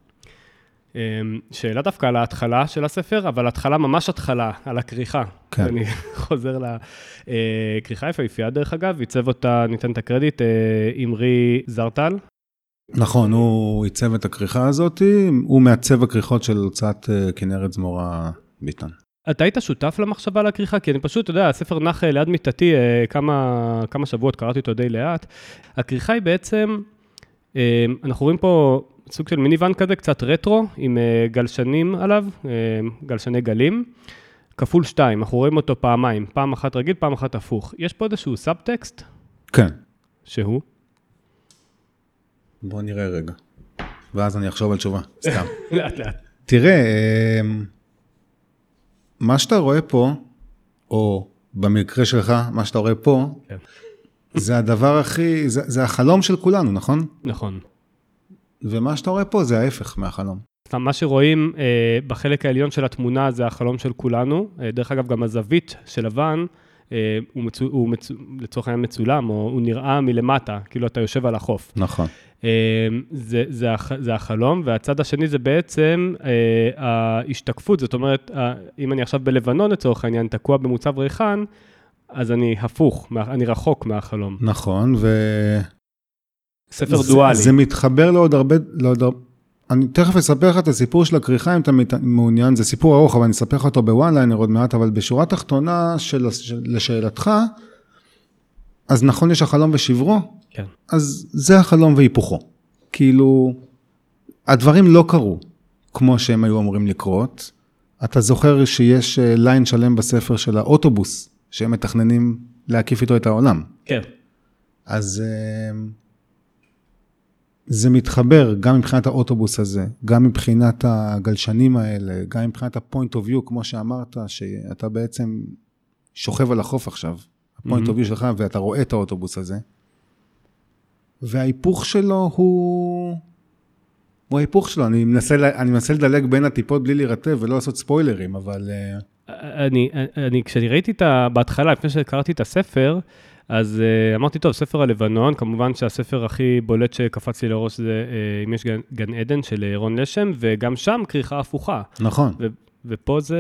אמ, שאלה דווקא על ההתחלה של הספר, אבל התחלה, ממש התחלה, על הכריכה. כן. אני חוזר לכריכה אה, יפהפייה, דרך אגב, עיצב אותה, ניתן את הקרדיט, אמרי אה, זרטל. נכון, הוא עיצב את הכריכה הזאת, הוא מעצב הכריכות של הוצאת אה, כנרת זמורה ביטן. אתה היית שותף למחשבה על הכריכה? כי אני פשוט, אתה יודע, הספר נח ליד מיטתי כמה, כמה שבועות, קראתי אותו די לאט. הכריכה היא בעצם, אנחנו רואים פה סוג של מיניוון כזה, קצת רטרו, עם גלשנים עליו, גלשני גלים. כפול שתיים, אנחנו רואים אותו פעמיים, פעם אחת רגיל, פעם אחת הפוך. יש פה איזשהו סאבטקסט, כן. שהוא? בוא נראה רגע. ואז אני אחשוב על תשובה, סתם. לאט לאט. תראה, אמ, מה שאתה רואה פה, או במקרה שלך, מה שאתה רואה פה, כן. זה הדבר הכי, זה, זה החלום של כולנו, נכון? נכון. ומה שאתה רואה פה זה ההפך מהחלום. מה שרואים אה, בחלק העליון של התמונה זה החלום של כולנו. אה, דרך אגב, גם הזווית של לבן, אה, הוא, מצו, הוא מצו, לצורך העניין מצולם, או הוא נראה מלמטה, כאילו אתה יושב על החוף. נכון. אה, זה, זה, הח, זה החלום, והצד השני זה בעצם אה, ההשתקפות, זאת אומרת, אה, אם אני עכשיו בלבנון לצורך העניין, תקוע במוצב ריחן, אז אני הפוך, אני רחוק מהחלום. נכון, ו... ספר זה- דואלי. זה מתחבר לעוד הרבה, לעוד הרבה... אני תכף אספר לך את הסיפור של הכריכה אם אתה מעוניין, זה סיפור ארוך, אבל אני אספר לך אותו בוואן ליינר עוד מעט, אבל בשורה תחתונה של, של, לשאלתך, אז נכון יש החלום ושברו, כן. אז זה החלום והיפוכו. כאילו, הדברים לא קרו כמו שהם היו אמורים לקרות. אתה זוכר שיש אה, ליין שלם בספר של האוטובוס, שהם מתכננים להקיף איתו את העולם. כן. אז אה, זה מתחבר גם מבחינת האוטובוס הזה, גם מבחינת הגלשנים האלה, גם מבחינת ה-point of view, כמו שאמרת, שאתה בעצם שוכב על החוף עכשיו, ה-point of view שלך, ואתה רואה את האוטובוס הזה. וההיפוך שלו הוא... הוא ההיפוך שלו, אני מנסה, אני מנסה לדלג בין הטיפות בלי להירטב ולא לעשות ספוילרים, אבל... אה, אני, אני, כשאני ראיתי את ה... בהתחלה, לפני שקראתי את הספר, אז uh, אמרתי, טוב, ספר הלבנון, כמובן שהספר הכי בולט שקפץ לי לראש זה uh, אם יש גן, גן עדן של אה, רון לשם, וגם שם כריכה הפוכה. נכון. ו, ופה זה,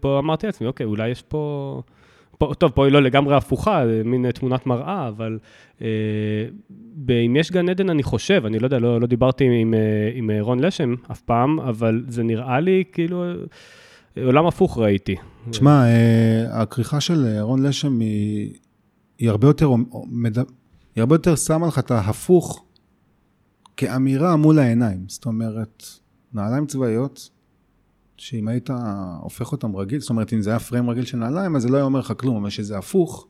פה אמרתי לעצמי, אוקיי, אולי יש פה... פה, טוב, פה היא לא לגמרי הפוכה, מין אה, תמונת מראה, אבל אה, אם יש גן עדן, אני חושב, אני לא יודע, לא, לא דיברתי עם, אה, עם אה, רון לשם אף פעם, אבל זה נראה לי כאילו אה, עולם הפוך ראיתי. תשמע, אה, הכריכה של אה, רון לשם היא, היא הרבה יותר, היא הרבה יותר שמה לך את ההפוך כאמירה מול העיניים. זאת אומרת, נעליים צבאיות, שאם היית הופך אותם רגיל, זאת אומרת, אם זה היה פריים רגיל של נעליים, אז זה לא היה אומר לך כלום, אבל שזה הפוך,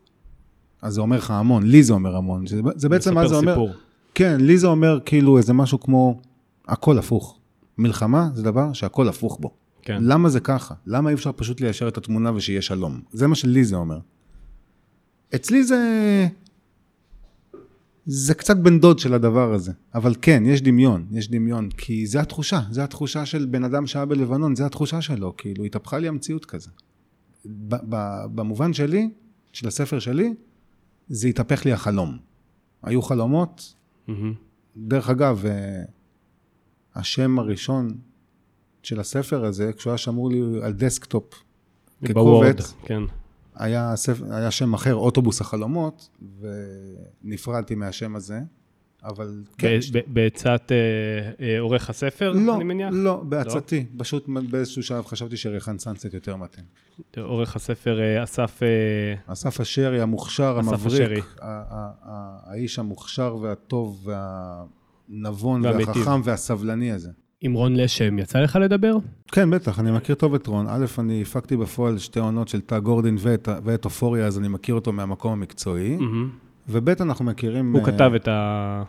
אז זה אומר לך המון, לי זה אומר המון. זה, זה בעצם מה זה מספר אומר, סיפור. כן, לי זה אומר כאילו איזה משהו כמו, הכל הפוך. מלחמה זה דבר שהכל הפוך בו. כן. למה זה ככה? למה אי אפשר פשוט ליישר את התמונה ושיהיה שלום? זה מה שלי זה אומר. אצלי זה... זה קצת בן דוד של הדבר הזה. אבל כן, יש דמיון, יש דמיון. כי זה התחושה, זה התחושה של בן אדם שהיה בלבנון, זה התחושה שלו. כאילו, התהפכה לי המציאות כזה. במובן שלי, של הספר שלי, זה התהפך לי החלום. היו חלומות, מהמם. דרך אגב, אה, השם הראשון של הספר הזה, כשהוא היה שמור לי על דסקטופ כקובץ, כן. היה, ספר, היה שם אחר, אוטובוס החלומות, ונפרדתי מהשם הזה, אבל כן. בעצת אה, אה, עורך הספר, לא, אני מניח? לא, בעצתי. פשוט באיזשהו שלב חשבתי שריחן סנסט יותר מתאים. עורך הספר אה, אסף... אה, אסף אשרי המוכשר, אסף אשרי. המבריק, ה- ה- האיש המוכשר והטוב והנבון. והחכם והסבלני הזה. עם רון לשם, יצא לך לדבר? כן, בטח, אני מכיר טוב את רון. א', אני הפקתי בפועל שתי עונות של תא גורדין ואת, ואת אופוריה, אז אני מכיר אותו מהמקום המקצועי. מהמם. וב', אנחנו מכירים... הוא אה, כתב את ה-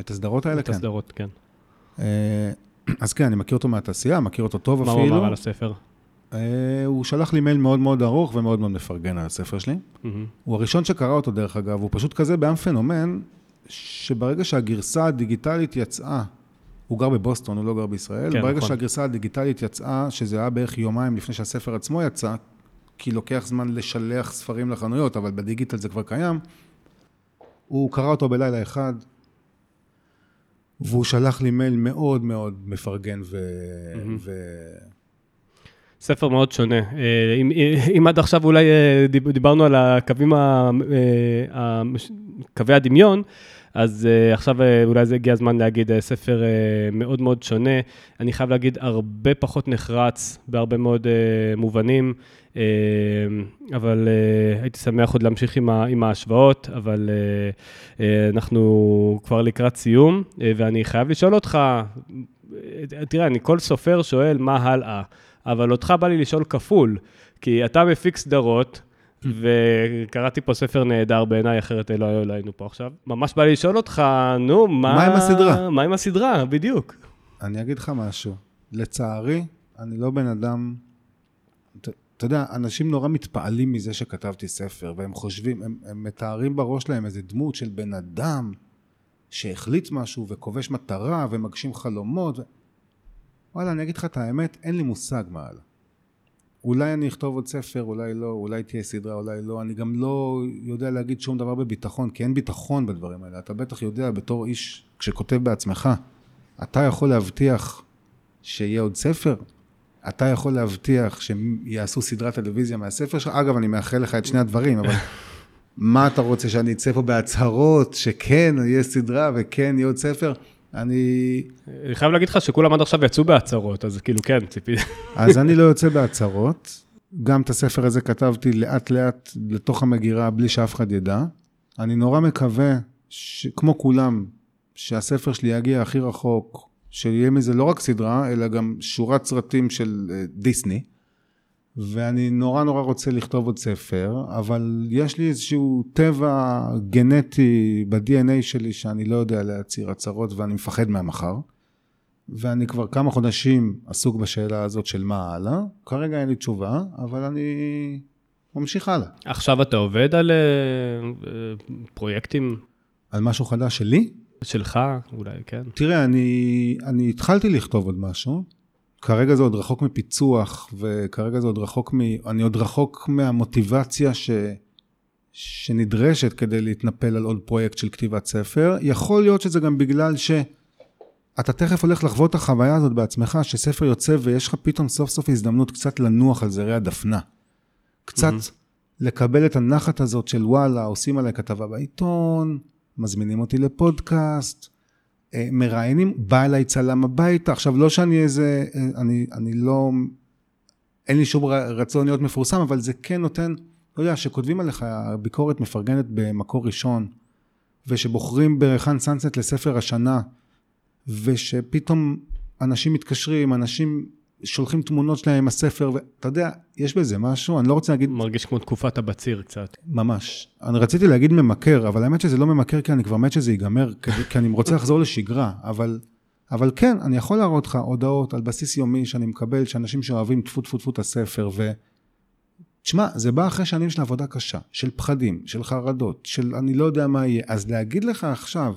את הסדרות האלה, את כן. הסדרות, כן. אה, אז כן, אני מכיר אותו מהתעשייה, מכיר אותו טוב מה הוא אפילו. אמר על הספר? אה, הוא שלח לי מייל מאוד מאוד ארוך ומאוד מאוד מפרגן על הספר שלי. מהמם. הוא הראשון שקרא אותו, דרך אגב, הוא פשוט כזה בעם פנומן, שברגע שהגרסה הדיגיטלית יצאה, הוא גר בבוסטון, הוא לא גר בישראל, כן, ברגע נכון. שהגרסה הדיגיטלית יצאה, שזה היה בערך יומיים לפני שהספר עצמו יצא, כי לוקח זמן לשלח ספרים לחנויות, אבל בדיגיטל זה כבר קיים, הוא קרא אותו בלילה אחד, והוא שלח לי מייל מאוד מאוד מפרגן ו... ו... ספר מאוד שונה. אה, אם, אם עד עכשיו אולי אה, דיב- דיברנו על הקווים, אה, ה, קווי הדמיון, אז אה, עכשיו אה, אולי זה הגיע הזמן להגיד אה, ספר אה, מאוד מאוד שונה. אני חייב להגיד, הרבה פחות נחרץ בהרבה מאוד אה, מובנים, אה, אבל אה, הייתי שמח עוד להמשיך עם, ה, עם ההשוואות, אבל אה, אה, אנחנו כבר לקראת סיום, אה, ואני חייב לשאול אותך, אה, תראה, אני כל סופר שואל מה הלאה. אבל אותך בא לי לשאול כפול, כי אתה מפיק סדרות, וקראתי פה ספר נהדר בעיניי, אחרת לא, לא היינו פה עכשיו. ממש בא לי לשאול אותך, נו, מה... מה עם הסדרה? מה עם הסדרה, בדיוק. אני אגיד לך משהו. לצערי, אני לא בן אדם... אתה יודע, אנשים נורא מתפעלים מזה שכתבתי ספר, והם חושבים, הם, הם מתארים בראש שלהם איזה דמות של בן אדם שהחליט משהו וכובש מטרה ומגשים חלומות. ו... וואלה, אני אגיד לך את האמת, אין לי מושג מה הלאה. אולי אני אכתוב עוד ספר, אולי לא, אולי תהיה סדרה, אולי לא. אני גם לא יודע להגיד שום דבר בביטחון, כי אין ביטחון בדברים האלה. אתה בטח יודע בתור איש, כשכותב בעצמך, אתה יכול להבטיח שיהיה עוד ספר? אתה יכול להבטיח שיעשו סדרת טלוויזיה מהספר שלך? אגב, אני מאחל לך את שני הדברים, אבל מה אתה רוצה, שאני אצא פה בהצהרות, שכן, יהיה סדרה וכן, יהיה עוד ספר? אני... אני חייב להגיד לך שכולם עד עכשיו יצאו בהצהרות, אז כאילו כן, ציפי. אז אני לא יוצא בהצהרות. גם את הספר הזה כתבתי לאט-לאט לתוך המגירה, בלי שאף אחד ידע. אני נורא מקווה, ש... כמו כולם, שהספר שלי יגיע הכי רחוק, שיהיה מזה לא רק סדרה, אלא גם שורת סרטים של אה, דיסני. ואני נורא נורא רוצה לכתוב עוד ספר, אבל יש לי איזשהו טבע גנטי ב-DNA שלי שאני לא יודע להצהיר הצהרות ואני מפחד מהמחר. ואני כבר כמה חודשים עסוק בשאלה הזאת של מה הלאה. כרגע אין לי תשובה, אבל אני ממשיך הלאה. עכשיו אתה עובד על uh, פרויקטים? על משהו חדש שלי? שלך, אולי, כן. תראה, אני, אני התחלתי לכתוב עוד משהו. כרגע זה עוד רחוק מפיצוח, וכרגע זה עוד רחוק מ... אני עוד רחוק מהמוטיבציה ש... שנדרשת כדי להתנפל על עוד פרויקט של כתיבת ספר. יכול להיות שזה גם בגלל שאתה תכף הולך לחוות את החוויה הזאת בעצמך, שספר יוצא ויש לך פתאום סוף סוף הזדמנות קצת לנוח על זרי הדפנה. קצת mm-hmm. לקבל את הנחת הזאת של וואלה, עושים עליי כתבה בעיתון, מזמינים אותי לפודקאסט, מראיינים, בא אליי צלם הביתה. עכשיו, לא שאני איזה, אה, אני, אני לא, אין לי שום רצון להיות מפורסם, אבל זה כן נותן, לא יודע, שכותבים עליך ביקורת מפרגנת במקור ראשון, ושבוחרים בריחן סנסט לספר השנה, ושפתאום אנשים מתקשרים, אנשים שולחים תמונות שלהם עם הספר, ואתה יודע, יש בזה משהו, אני לא רוצה להגיד... מרגיש כמו תקופת הבציר קצת. ממש. אני רציתי להגיד ממכר, אבל האמת שזה לא ממכר, כי אני כבר מת שזה ייגמר, כי אני רוצה לחזור לשגרה, אבל, אבל כן, אני יכול להראות לך הודעות על בסיס יומי שאני מקבל, שאנשים שאוהבים טפו טפו טפו את הספר, ו... תשמע, זה בא אחרי שנים של עבודה קשה, של פחדים, של חרדות, של אני לא יודע מה יהיה. אז להגיד לך עכשיו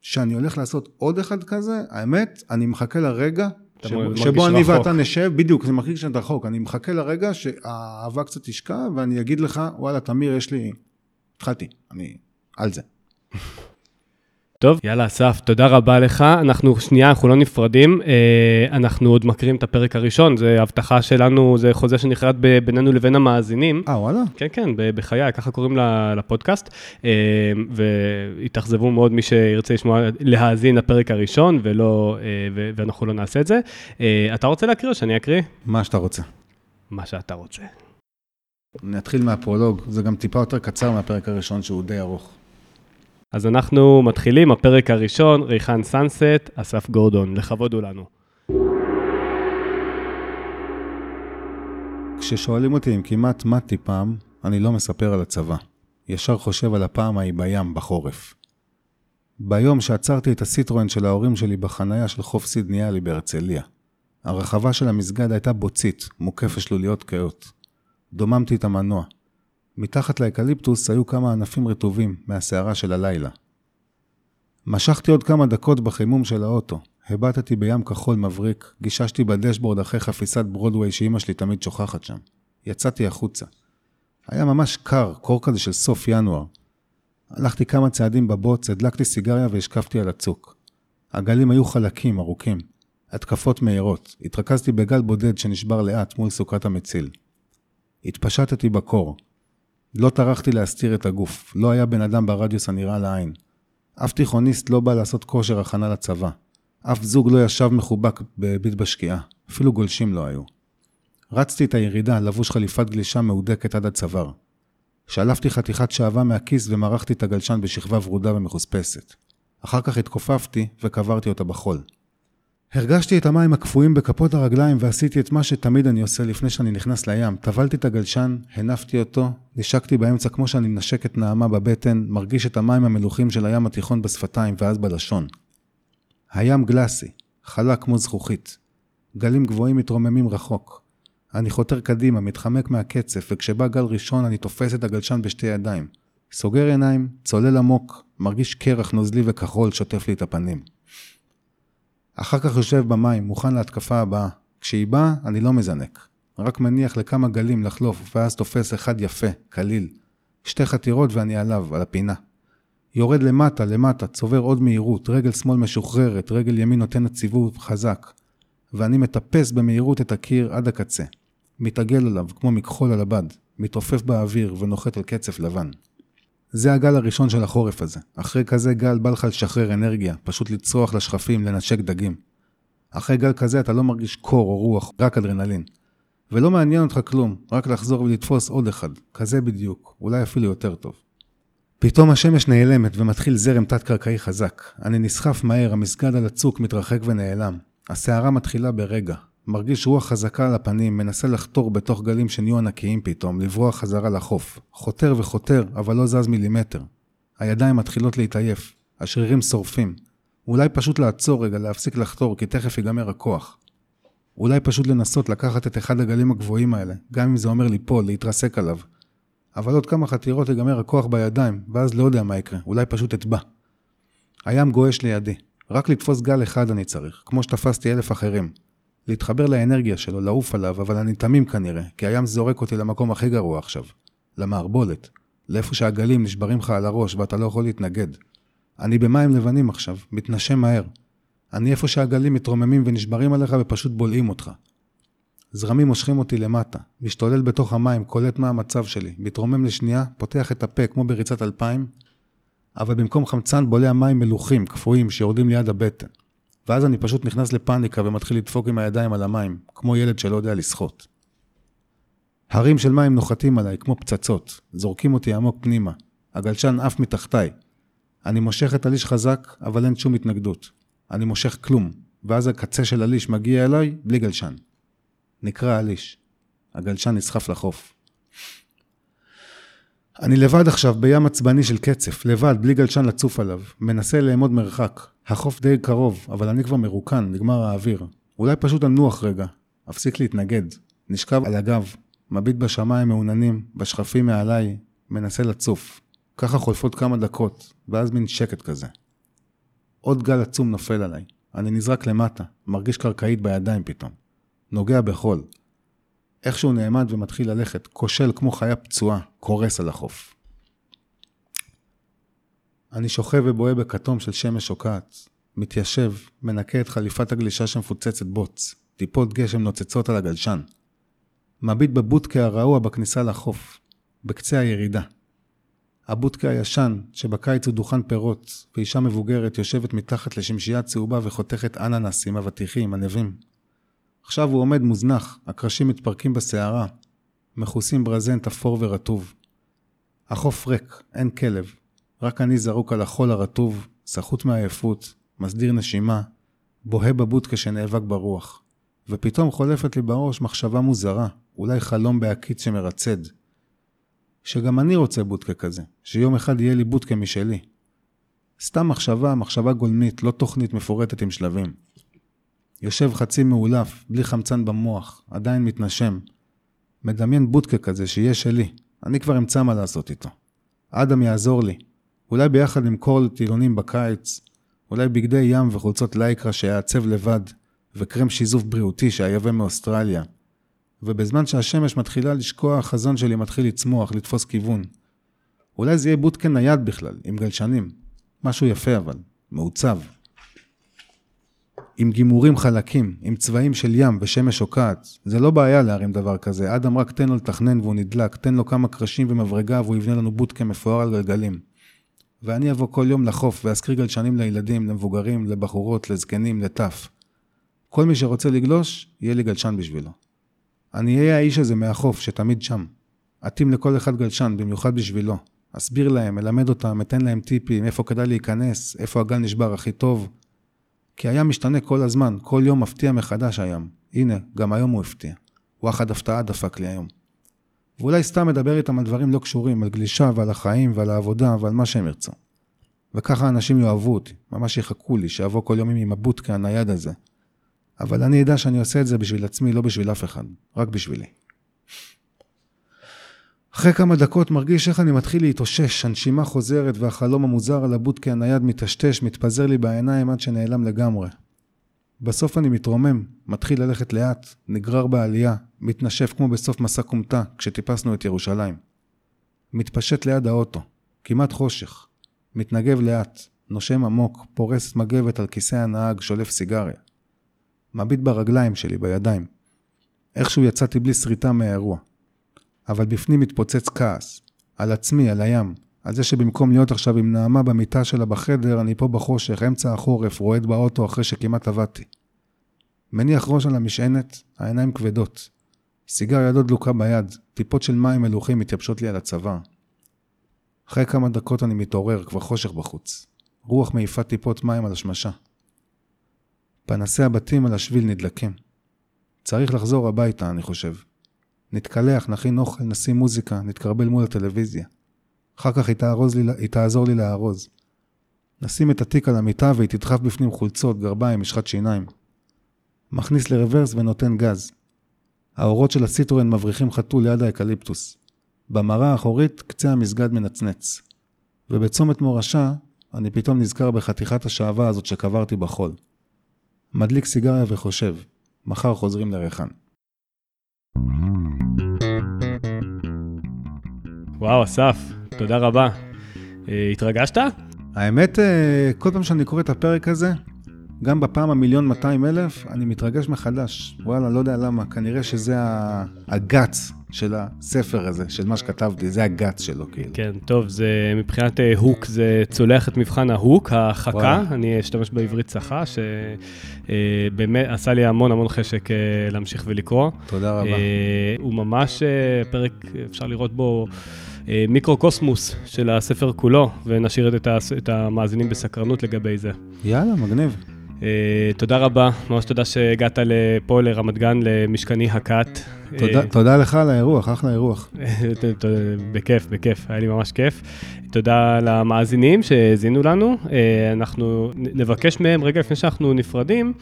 שאני הולך לעשות עוד אחד כזה, האמת, אני מחכה לרגע שבו, שבו אני רחוק. ואתה נשב, בדיוק, זה מרגיש שאתה רחוק. אני מחכה לרגע שהאהבה קצת תשקע, ואני אגיד לך, וואלה, תמיר, יש לי... התחלתי, אני על זה. טוב, יאללה, אסף, תודה רבה לך. אנחנו, שנייה, אנחנו לא נפרדים. אה, אנחנו עוד מקריאים את הפרק הראשון, זה הבטחה שלנו, זה חוזה שנכרת בינינו לבין המאזינים. אה, וואלה? כן, כן, בחיי, ככה קוראים לפודקאסט. אה, והתאכזבו מאוד מי שירצה לשמוע, להאזין לפרק הראשון, ולא, אה, ואנחנו לא נעשה את זה. אתה רוצה להקריא או שאני אקריא? מה שאתה רוצה. מה שאתה רוצה. אני אתחיל מהפרולוג, זה גם טיפה יותר קצר מהפרק הראשון שהוא די ארוך. אז אנחנו מתחילים, הפרק הראשון, ריחן סאנסט, אסף גורדון, לכבוד הוא לנו. כששואלים אותי אם כמעט מתתי פעם, אני לא מספר על הצבא. ישר חושב על הפעם ההיא בים, בחורף. ביום שעצרתי את הסיטרואן של ההורים שלי בחנייה של חוף סידניאלי בהרצליה. הרחבה של המסגד הייתה בוצית, מוקפת שלוליות כהות. דוממתי את המנוע. מתחת לאקליפטוס היו כמה ענפים רטובים מהסערה של הלילה. משכתי עוד כמה דקות בחימום של האוטו. הבטתי בים כחול מבריק, גיששתי בדשבורד אחרי חפיסת ברודוויי שאימא שלי תמיד שוכחת שם. יצאתי החוצה. היה ממש קר, קור כזה של סוף ינואר. הלכתי כמה צעדים בבוץ, הדלקתי סיגריה והשקפתי על הצוק. הגלים היו חלקים, ארוכים. התקפות מהירות. התרכזתי בגל בודד שנשבר לאט מול סוכת המציל. התפשטתי בקור. לא טרחתי להסתיר את הגוף, לא היה בן אדם ברדיוס הנראה לעין. אף תיכוניסט לא בא לעשות כושר הכנה לצבא. אף זוג לא ישב מחובק בביט בשקיעה, אפילו גולשים לא היו. רצתי את הירידה, לבוש חליפת גלישה מהודקת עד הצוואר. שלפתי חתיכת שעווה מהכיס ומרחתי את הגלשן בשכבה ורודה ומחוספסת. אחר כך התכופפתי וקברתי אותה בחול. הרגשתי את המים הקפואים בכפות הרגליים ועשיתי את מה שתמיד אני עושה לפני שאני נכנס לים. טבלתי את הגלשן, הנפתי אותו, נשקתי באמצע כמו שאני מנשק את נעמה בבטן, מרגיש את המים המלוכים של הים התיכון בשפתיים ואז בלשון. הים גלאסי, חלק כמו זכוכית. גלים גבוהים מתרוממים רחוק. אני חותר קדימה, מתחמק מהקצף, וכשבא גל ראשון אני תופס את הגלשן בשתי ידיים. סוגר עיניים, צולל עמוק, מרגיש קרח נוזלי וכחול שוטף לי את הפנים. אחר כך יושב במים, מוכן להתקפה הבאה. כשהיא באה, אני לא מזנק. רק מניח לכמה גלים לחלוף, ואז תופס אחד יפה, קליל. שתי חתירות ואני עליו, על הפינה. יורד למטה, למטה, צובר עוד מהירות, רגל שמאל משוחררת, רגל ימין נותנת סיבוב חזק. ואני מטפס במהירות את הקיר עד הקצה. מתעגל עליו כמו מכחול על הבד, מתעופף באוויר ונוחת על קצף לבן. זה הגל הראשון של החורף הזה. אחרי כזה גל בא לך לשחרר אנרגיה, פשוט לצרוח לשכפים, לנשק דגים. אחרי גל כזה אתה לא מרגיש קור או רוח, רק אדרנלין. ולא מעניין אותך כלום, רק לחזור ולתפוס עוד אחד, כזה בדיוק, אולי אפילו יותר טוב. פתאום השמש נעלמת ומתחיל זרם תת-קרקעי חזק. אני נסחף מהר, המסגד על הצוק מתרחק ונעלם. הסערה מתחילה ברגע. מרגיש רוח חזקה על הפנים, מנסה לחתור בתוך גלים שנהיו ענקיים פתאום, לברוח חזרה לחוף. חותר וחותר, אבל לא זז מילימטר. הידיים מתחילות להתעייף, השרירים שורפים. אולי פשוט לעצור רגע, להפסיק לחתור, כי תכף ייגמר הכוח. אולי פשוט לנסות לקחת את אחד הגלים הגבוהים האלה, גם אם זה אומר ליפול, להתרסק עליו. אבל עוד כמה חתירות ייגמר הכוח בידיים, ואז לא יודע מה יקרה, אולי פשוט אטבע. הים גועש לידי, רק לתפוס גל אחד אני צריך, כמו שתפסתי אלף אחרים. להתחבר לאנרגיה שלו, לעוף עליו, אבל אני תמים כנראה, כי הים זורק אותי למקום הכי גרוע עכשיו. למערבולת. לאיפה שהגלים נשברים לך על הראש ואתה לא יכול להתנגד. אני במים לבנים עכשיו, מתנשם מהר. אני איפה שהגלים מתרוממים ונשברים עליך ופשוט בולעים אותך. זרמים מושכים אותי למטה, משתולל בתוך המים, קולט מה המצב שלי, מתרומם לשנייה, פותח את הפה כמו בריצת אלפיים, אבל במקום חמצן בולע מים מלוכים, קפואים, שיורדים ליד הבטן. ואז אני פשוט נכנס לפאניקה ומתחיל לדפוק עם הידיים על המים, כמו ילד שלא יודע לשחות. הרים של מים נוחתים עליי כמו פצצות, זורקים אותי עמוק פנימה. הגלשן עף מתחתיי. אני מושך את הליש חזק, אבל אין שום התנגדות. אני מושך כלום, ואז הקצה של הליש מגיע אליי בלי גלשן. נקרע הליש. הגלשן נסחף לחוף. אני לבד עכשיו בים עצבני של קצף, לבד, בלי גלשן לצוף עליו. מנסה לאמוד מרחק. החוף די קרוב, אבל אני כבר מרוקן, נגמר האוויר. אולי פשוט אנוח רגע. אפסיק להתנגד. נשכב על הגב, מביט בשמיים מעוננים, בשכפים מעליי, מנסה לצוף. ככה חולפות כמה דקות, ואז מין שקט כזה. עוד גל עצום נופל עליי. אני נזרק למטה, מרגיש קרקעית בידיים פתאום. נוגע בחול. איכשהו נעמד ומתחיל ללכת, כושל כמו חיה פצועה, קורס על החוף. אני שוכב ובוהה בכתום של שמש שוקעת, מתיישב, מנקה את חליפת הגלישה שמפוצצת בוץ, טיפות גשם נוצצות על הגלשן. מביט בבודקה הרעוע בכניסה לחוף, בקצה הירידה. הבודקה הישן, שבקיץ הוא דוכן פירות, ואישה מבוגרת יושבת מתחת לשמשייה צהובה וחותכת אננסים, אבטיחים, ענבים. עכשיו הוא עומד מוזנח, הקרשים מתפרקים בסערה, מכוסים ברזנט אפור ורטוב. החוף ריק, אין כלב, רק אני זרוק על החול הרטוב, סחוט מעייפות, מסדיר נשימה, בוהה בבודקה שנאבק ברוח. ופתאום חולפת לי בראש מחשבה מוזרה, אולי חלום בהקיץ שמרצד. שגם אני רוצה בודקה כזה, שיום אחד יהיה לי בודקה משלי. סתם מחשבה, מחשבה גולמית, לא תוכנית מפורטת עם שלבים. יושב חצי מאולף, בלי חמצן במוח, עדיין מתנשם. מדמיין בודקה כזה שיהיה שלי, אני כבר אמצא מה לעשות איתו. אדם יעזור לי. אולי ביחד נמכור לטילונים בקיץ, אולי בגדי ים וחולצות לייקרה שיעצב לבד, וקרם שיזוף בריאותי שאייבא מאוסטרליה. ובזמן שהשמש מתחילה לשקוע, החזון שלי מתחיל לצמוח, לתפוס כיוון. אולי זה יהיה בוטקה נייד בכלל, עם גלשנים. משהו יפה אבל, מעוצב. עם גימורים חלקים, עם צבעים של ים ושמש שוקעת. זה לא בעיה להרים דבר כזה, אדם רק תן לו לתכנן והוא נדלק, תן לו כמה קרשים ומברגה והוא יבנה לנו בוטקה מפואר על גלגלים. ואני אבוא כל יום לחוף ואזכיר גלשנים לילדים, למבוגרים, לבחורות, לזקנים, לטף. כל מי שרוצה לגלוש, יהיה לי גלשן בשבילו. אני אהיה האיש הזה מהחוף, שתמיד שם. אתאים לכל אחד גלשן, במיוחד בשבילו. אסביר להם, אלמד אותם, אתן להם טיפים, איפה כדאי להיכנס, איפה הגל נשבר הכי טוב. כי הים משתנה כל הזמן, כל יום מפתיע מחדש הים. הנה, גם היום הוא הפתיע. וואחד הפתעה דפק לי היום. ואולי סתם מדבר איתם על דברים לא קשורים, על גלישה ועל החיים ועל העבודה ועל מה שהם ירצו. וככה אנשים יאהבו אותי, ממש יחכו לי, שיבוא כל יום עם הבוטקה הנייד הזה. אבל אני אדע שאני עושה את זה בשביל עצמי, לא בשביל אף אחד, רק בשבילי. אחרי כמה דקות מרגיש איך אני מתחיל להתאושש, הנשימה חוזרת והחלום המוזר על הבוטקה הנייד מטשטש, מתפזר לי בעיניים עד שנעלם לגמרי. בסוף אני מתרומם, מתחיל ללכת לאט, נגרר בעלייה, מתנשף כמו בסוף מסע כומתה, כשטיפסנו את ירושלים. מתפשט ליד האוטו, כמעט חושך. מתנגב לאט, נושם עמוק, פורס מגבת על כיסא הנהג, שולף סיגריה. מביט ברגליים שלי, בידיים. איכשהו יצאתי בלי שריטה מהאירוע. אבל בפנים מתפוצץ כעס. על עצמי, על הים. על זה שבמקום להיות עכשיו עם נעמה במיטה שלה בחדר, אני פה בחושך, אמצע החורף, רועד באוטו אחרי שכמעט עבדתי. מניח ראש על המשענת, העיניים כבדות. סיגריה לא דלוקה ביד, טיפות של מים מלוכים מתייבשות לי על הצוואר. אחרי כמה דקות אני מתעורר, כבר חושך בחוץ. רוח מעיפה טיפות מים על השמשה. פנסי הבתים על השביל נדלקים. צריך לחזור הביתה, אני חושב. נתקלח, נכין אוכל, נשים מוזיקה, נתקרבל מול הטלוויזיה. אחר כך היא, לי, היא תעזור לי לארוז. נשים את התיק על המיטה והיא תדחף בפנים חולצות, גרביים, משחת שיניים. מכניס לרוורס ונותן גז. האורות של הסיטרואן מבריחים חתול ליד האקליפטוס. במראה האחורית קצה המסגד מנצנץ. ובצומת מורשה, אני פתאום נזכר בחתיכת השעווה הזאת שקברתי בחול. מדליק סיגריה וחושב, מחר חוזרים לריחן. וואו, אסף, תודה רבה. אה, התרגשת? האמת, אה, כל פעם שאני קורא את הפרק הזה, גם בפעם המיליון 200 אלף, אני מתרגש מחדש. וואלה, לא יודע למה, כנראה שזה הגאץ של הספר הזה, של מה שכתבתי, זה הגאץ שלו, כאילו. כן, טוב, זה מבחינת אה, הוק, זה צולח את מבחן ההוק, החכה, וואלה. אני אשתמש בעברית צחה, שבאמת עשה לי המון המון חשק להמשיך ולקרוא. תודה רבה. הוא ממש פרק, אפשר לראות בו... אה, מיקרו-קוסמוס של הספר כולו, ונשאיר את המאזינים בסקרנות לגבי זה. יאללה, מגניב. Uh, תודה רבה, ממש תודה שהגעת לפה, לרמת גן, למשכני הכת. תודה, uh, תודה לך על האירוח, אחלה אירוח. בכיף, בכיף, היה לי ממש כיף. תודה למאזינים שהאזינו לנו. אה, אנחנו נבקש מהם, רגע לפני שאנחנו נפרדים,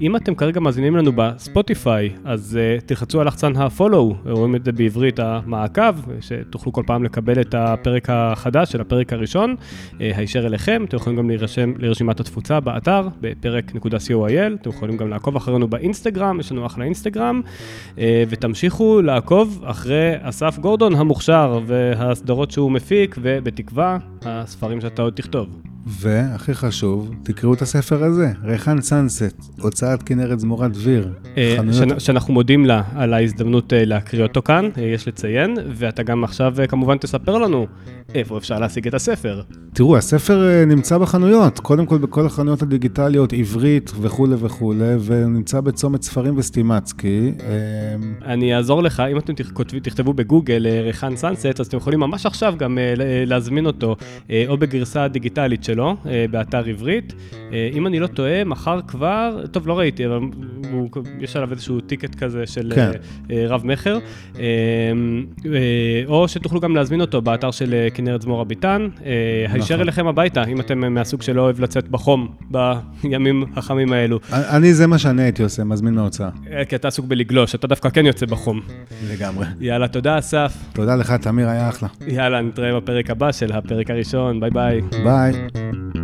אם אתם כרגע מאזינים לנו בספוטיפיי, אז uh, תלחצו על לחצן ה-follow, רואים את זה בעברית המעקב, שתוכלו כל פעם לקבל את הפרק החדש של הפרק הראשון, הישר אליכם. אתם יכולים גם להירשם לרשימת התפוצה באתר, בפרק.co.il, אתם יכולים גם לעקוב אחרינו באינסטגרם, יש לנו אחלה אינסטגרם, uh, ותמשיכו לעקוב אחרי אסף גורדון המוכשר והסדרות שהוא מפיק, ובתקווה... בתקווה, הספרים שאתה עוד תכתוב. והכי חשוב, תקראו את הספר הזה, ריחן סאנסט, הוצאת כנרת זמורת דביר. אה, שאנחנו מודים לה על ההזדמנות אה, להקריא אותו כאן, אה, יש לציין, ואתה גם עכשיו כמובן תספר לנו איפה אפשר להשיג את הספר. תראו, הספר נמצא בחנויות, קודם כל בכל החנויות הדיגיטליות, עברית וכולי וכולי, ונמצא בצומת ספרים וסטימצקי. אני אעזור לך, אם אתם תכתבו בגוגל ריחן סאנסט, אז אתם יכולים ממש עכשיו גם להזמין אותו, או בגרסה דיגיטלית שלו. שלו אה, באתר עברית. אה, אם אני לא טועה, מחר כבר, טוב, לא ראיתי, אבל הוא, יש עליו איזשהו ticket כזה של כן. אה, רב-מכר. או שתוכלו גם להזמין אותו באתר של כנרת זמורה ביטן. הישר נכון. אליכם הביתה, אם אתם מהסוג שלא אוהב לצאת בחום בימים החמים האלו. אני, זה מה שאני הייתי עושה, מזמין מההוצאה. כי אתה עסוק בלגלוש, אתה דווקא כן יוצא בחום. לגמרי. יאללה, תודה אסף. תודה לך, תמיר, היה אחלה. יאללה, נתראה בפרק הבא של הפרק הראשון, ביי ביי. ביי. Thank you.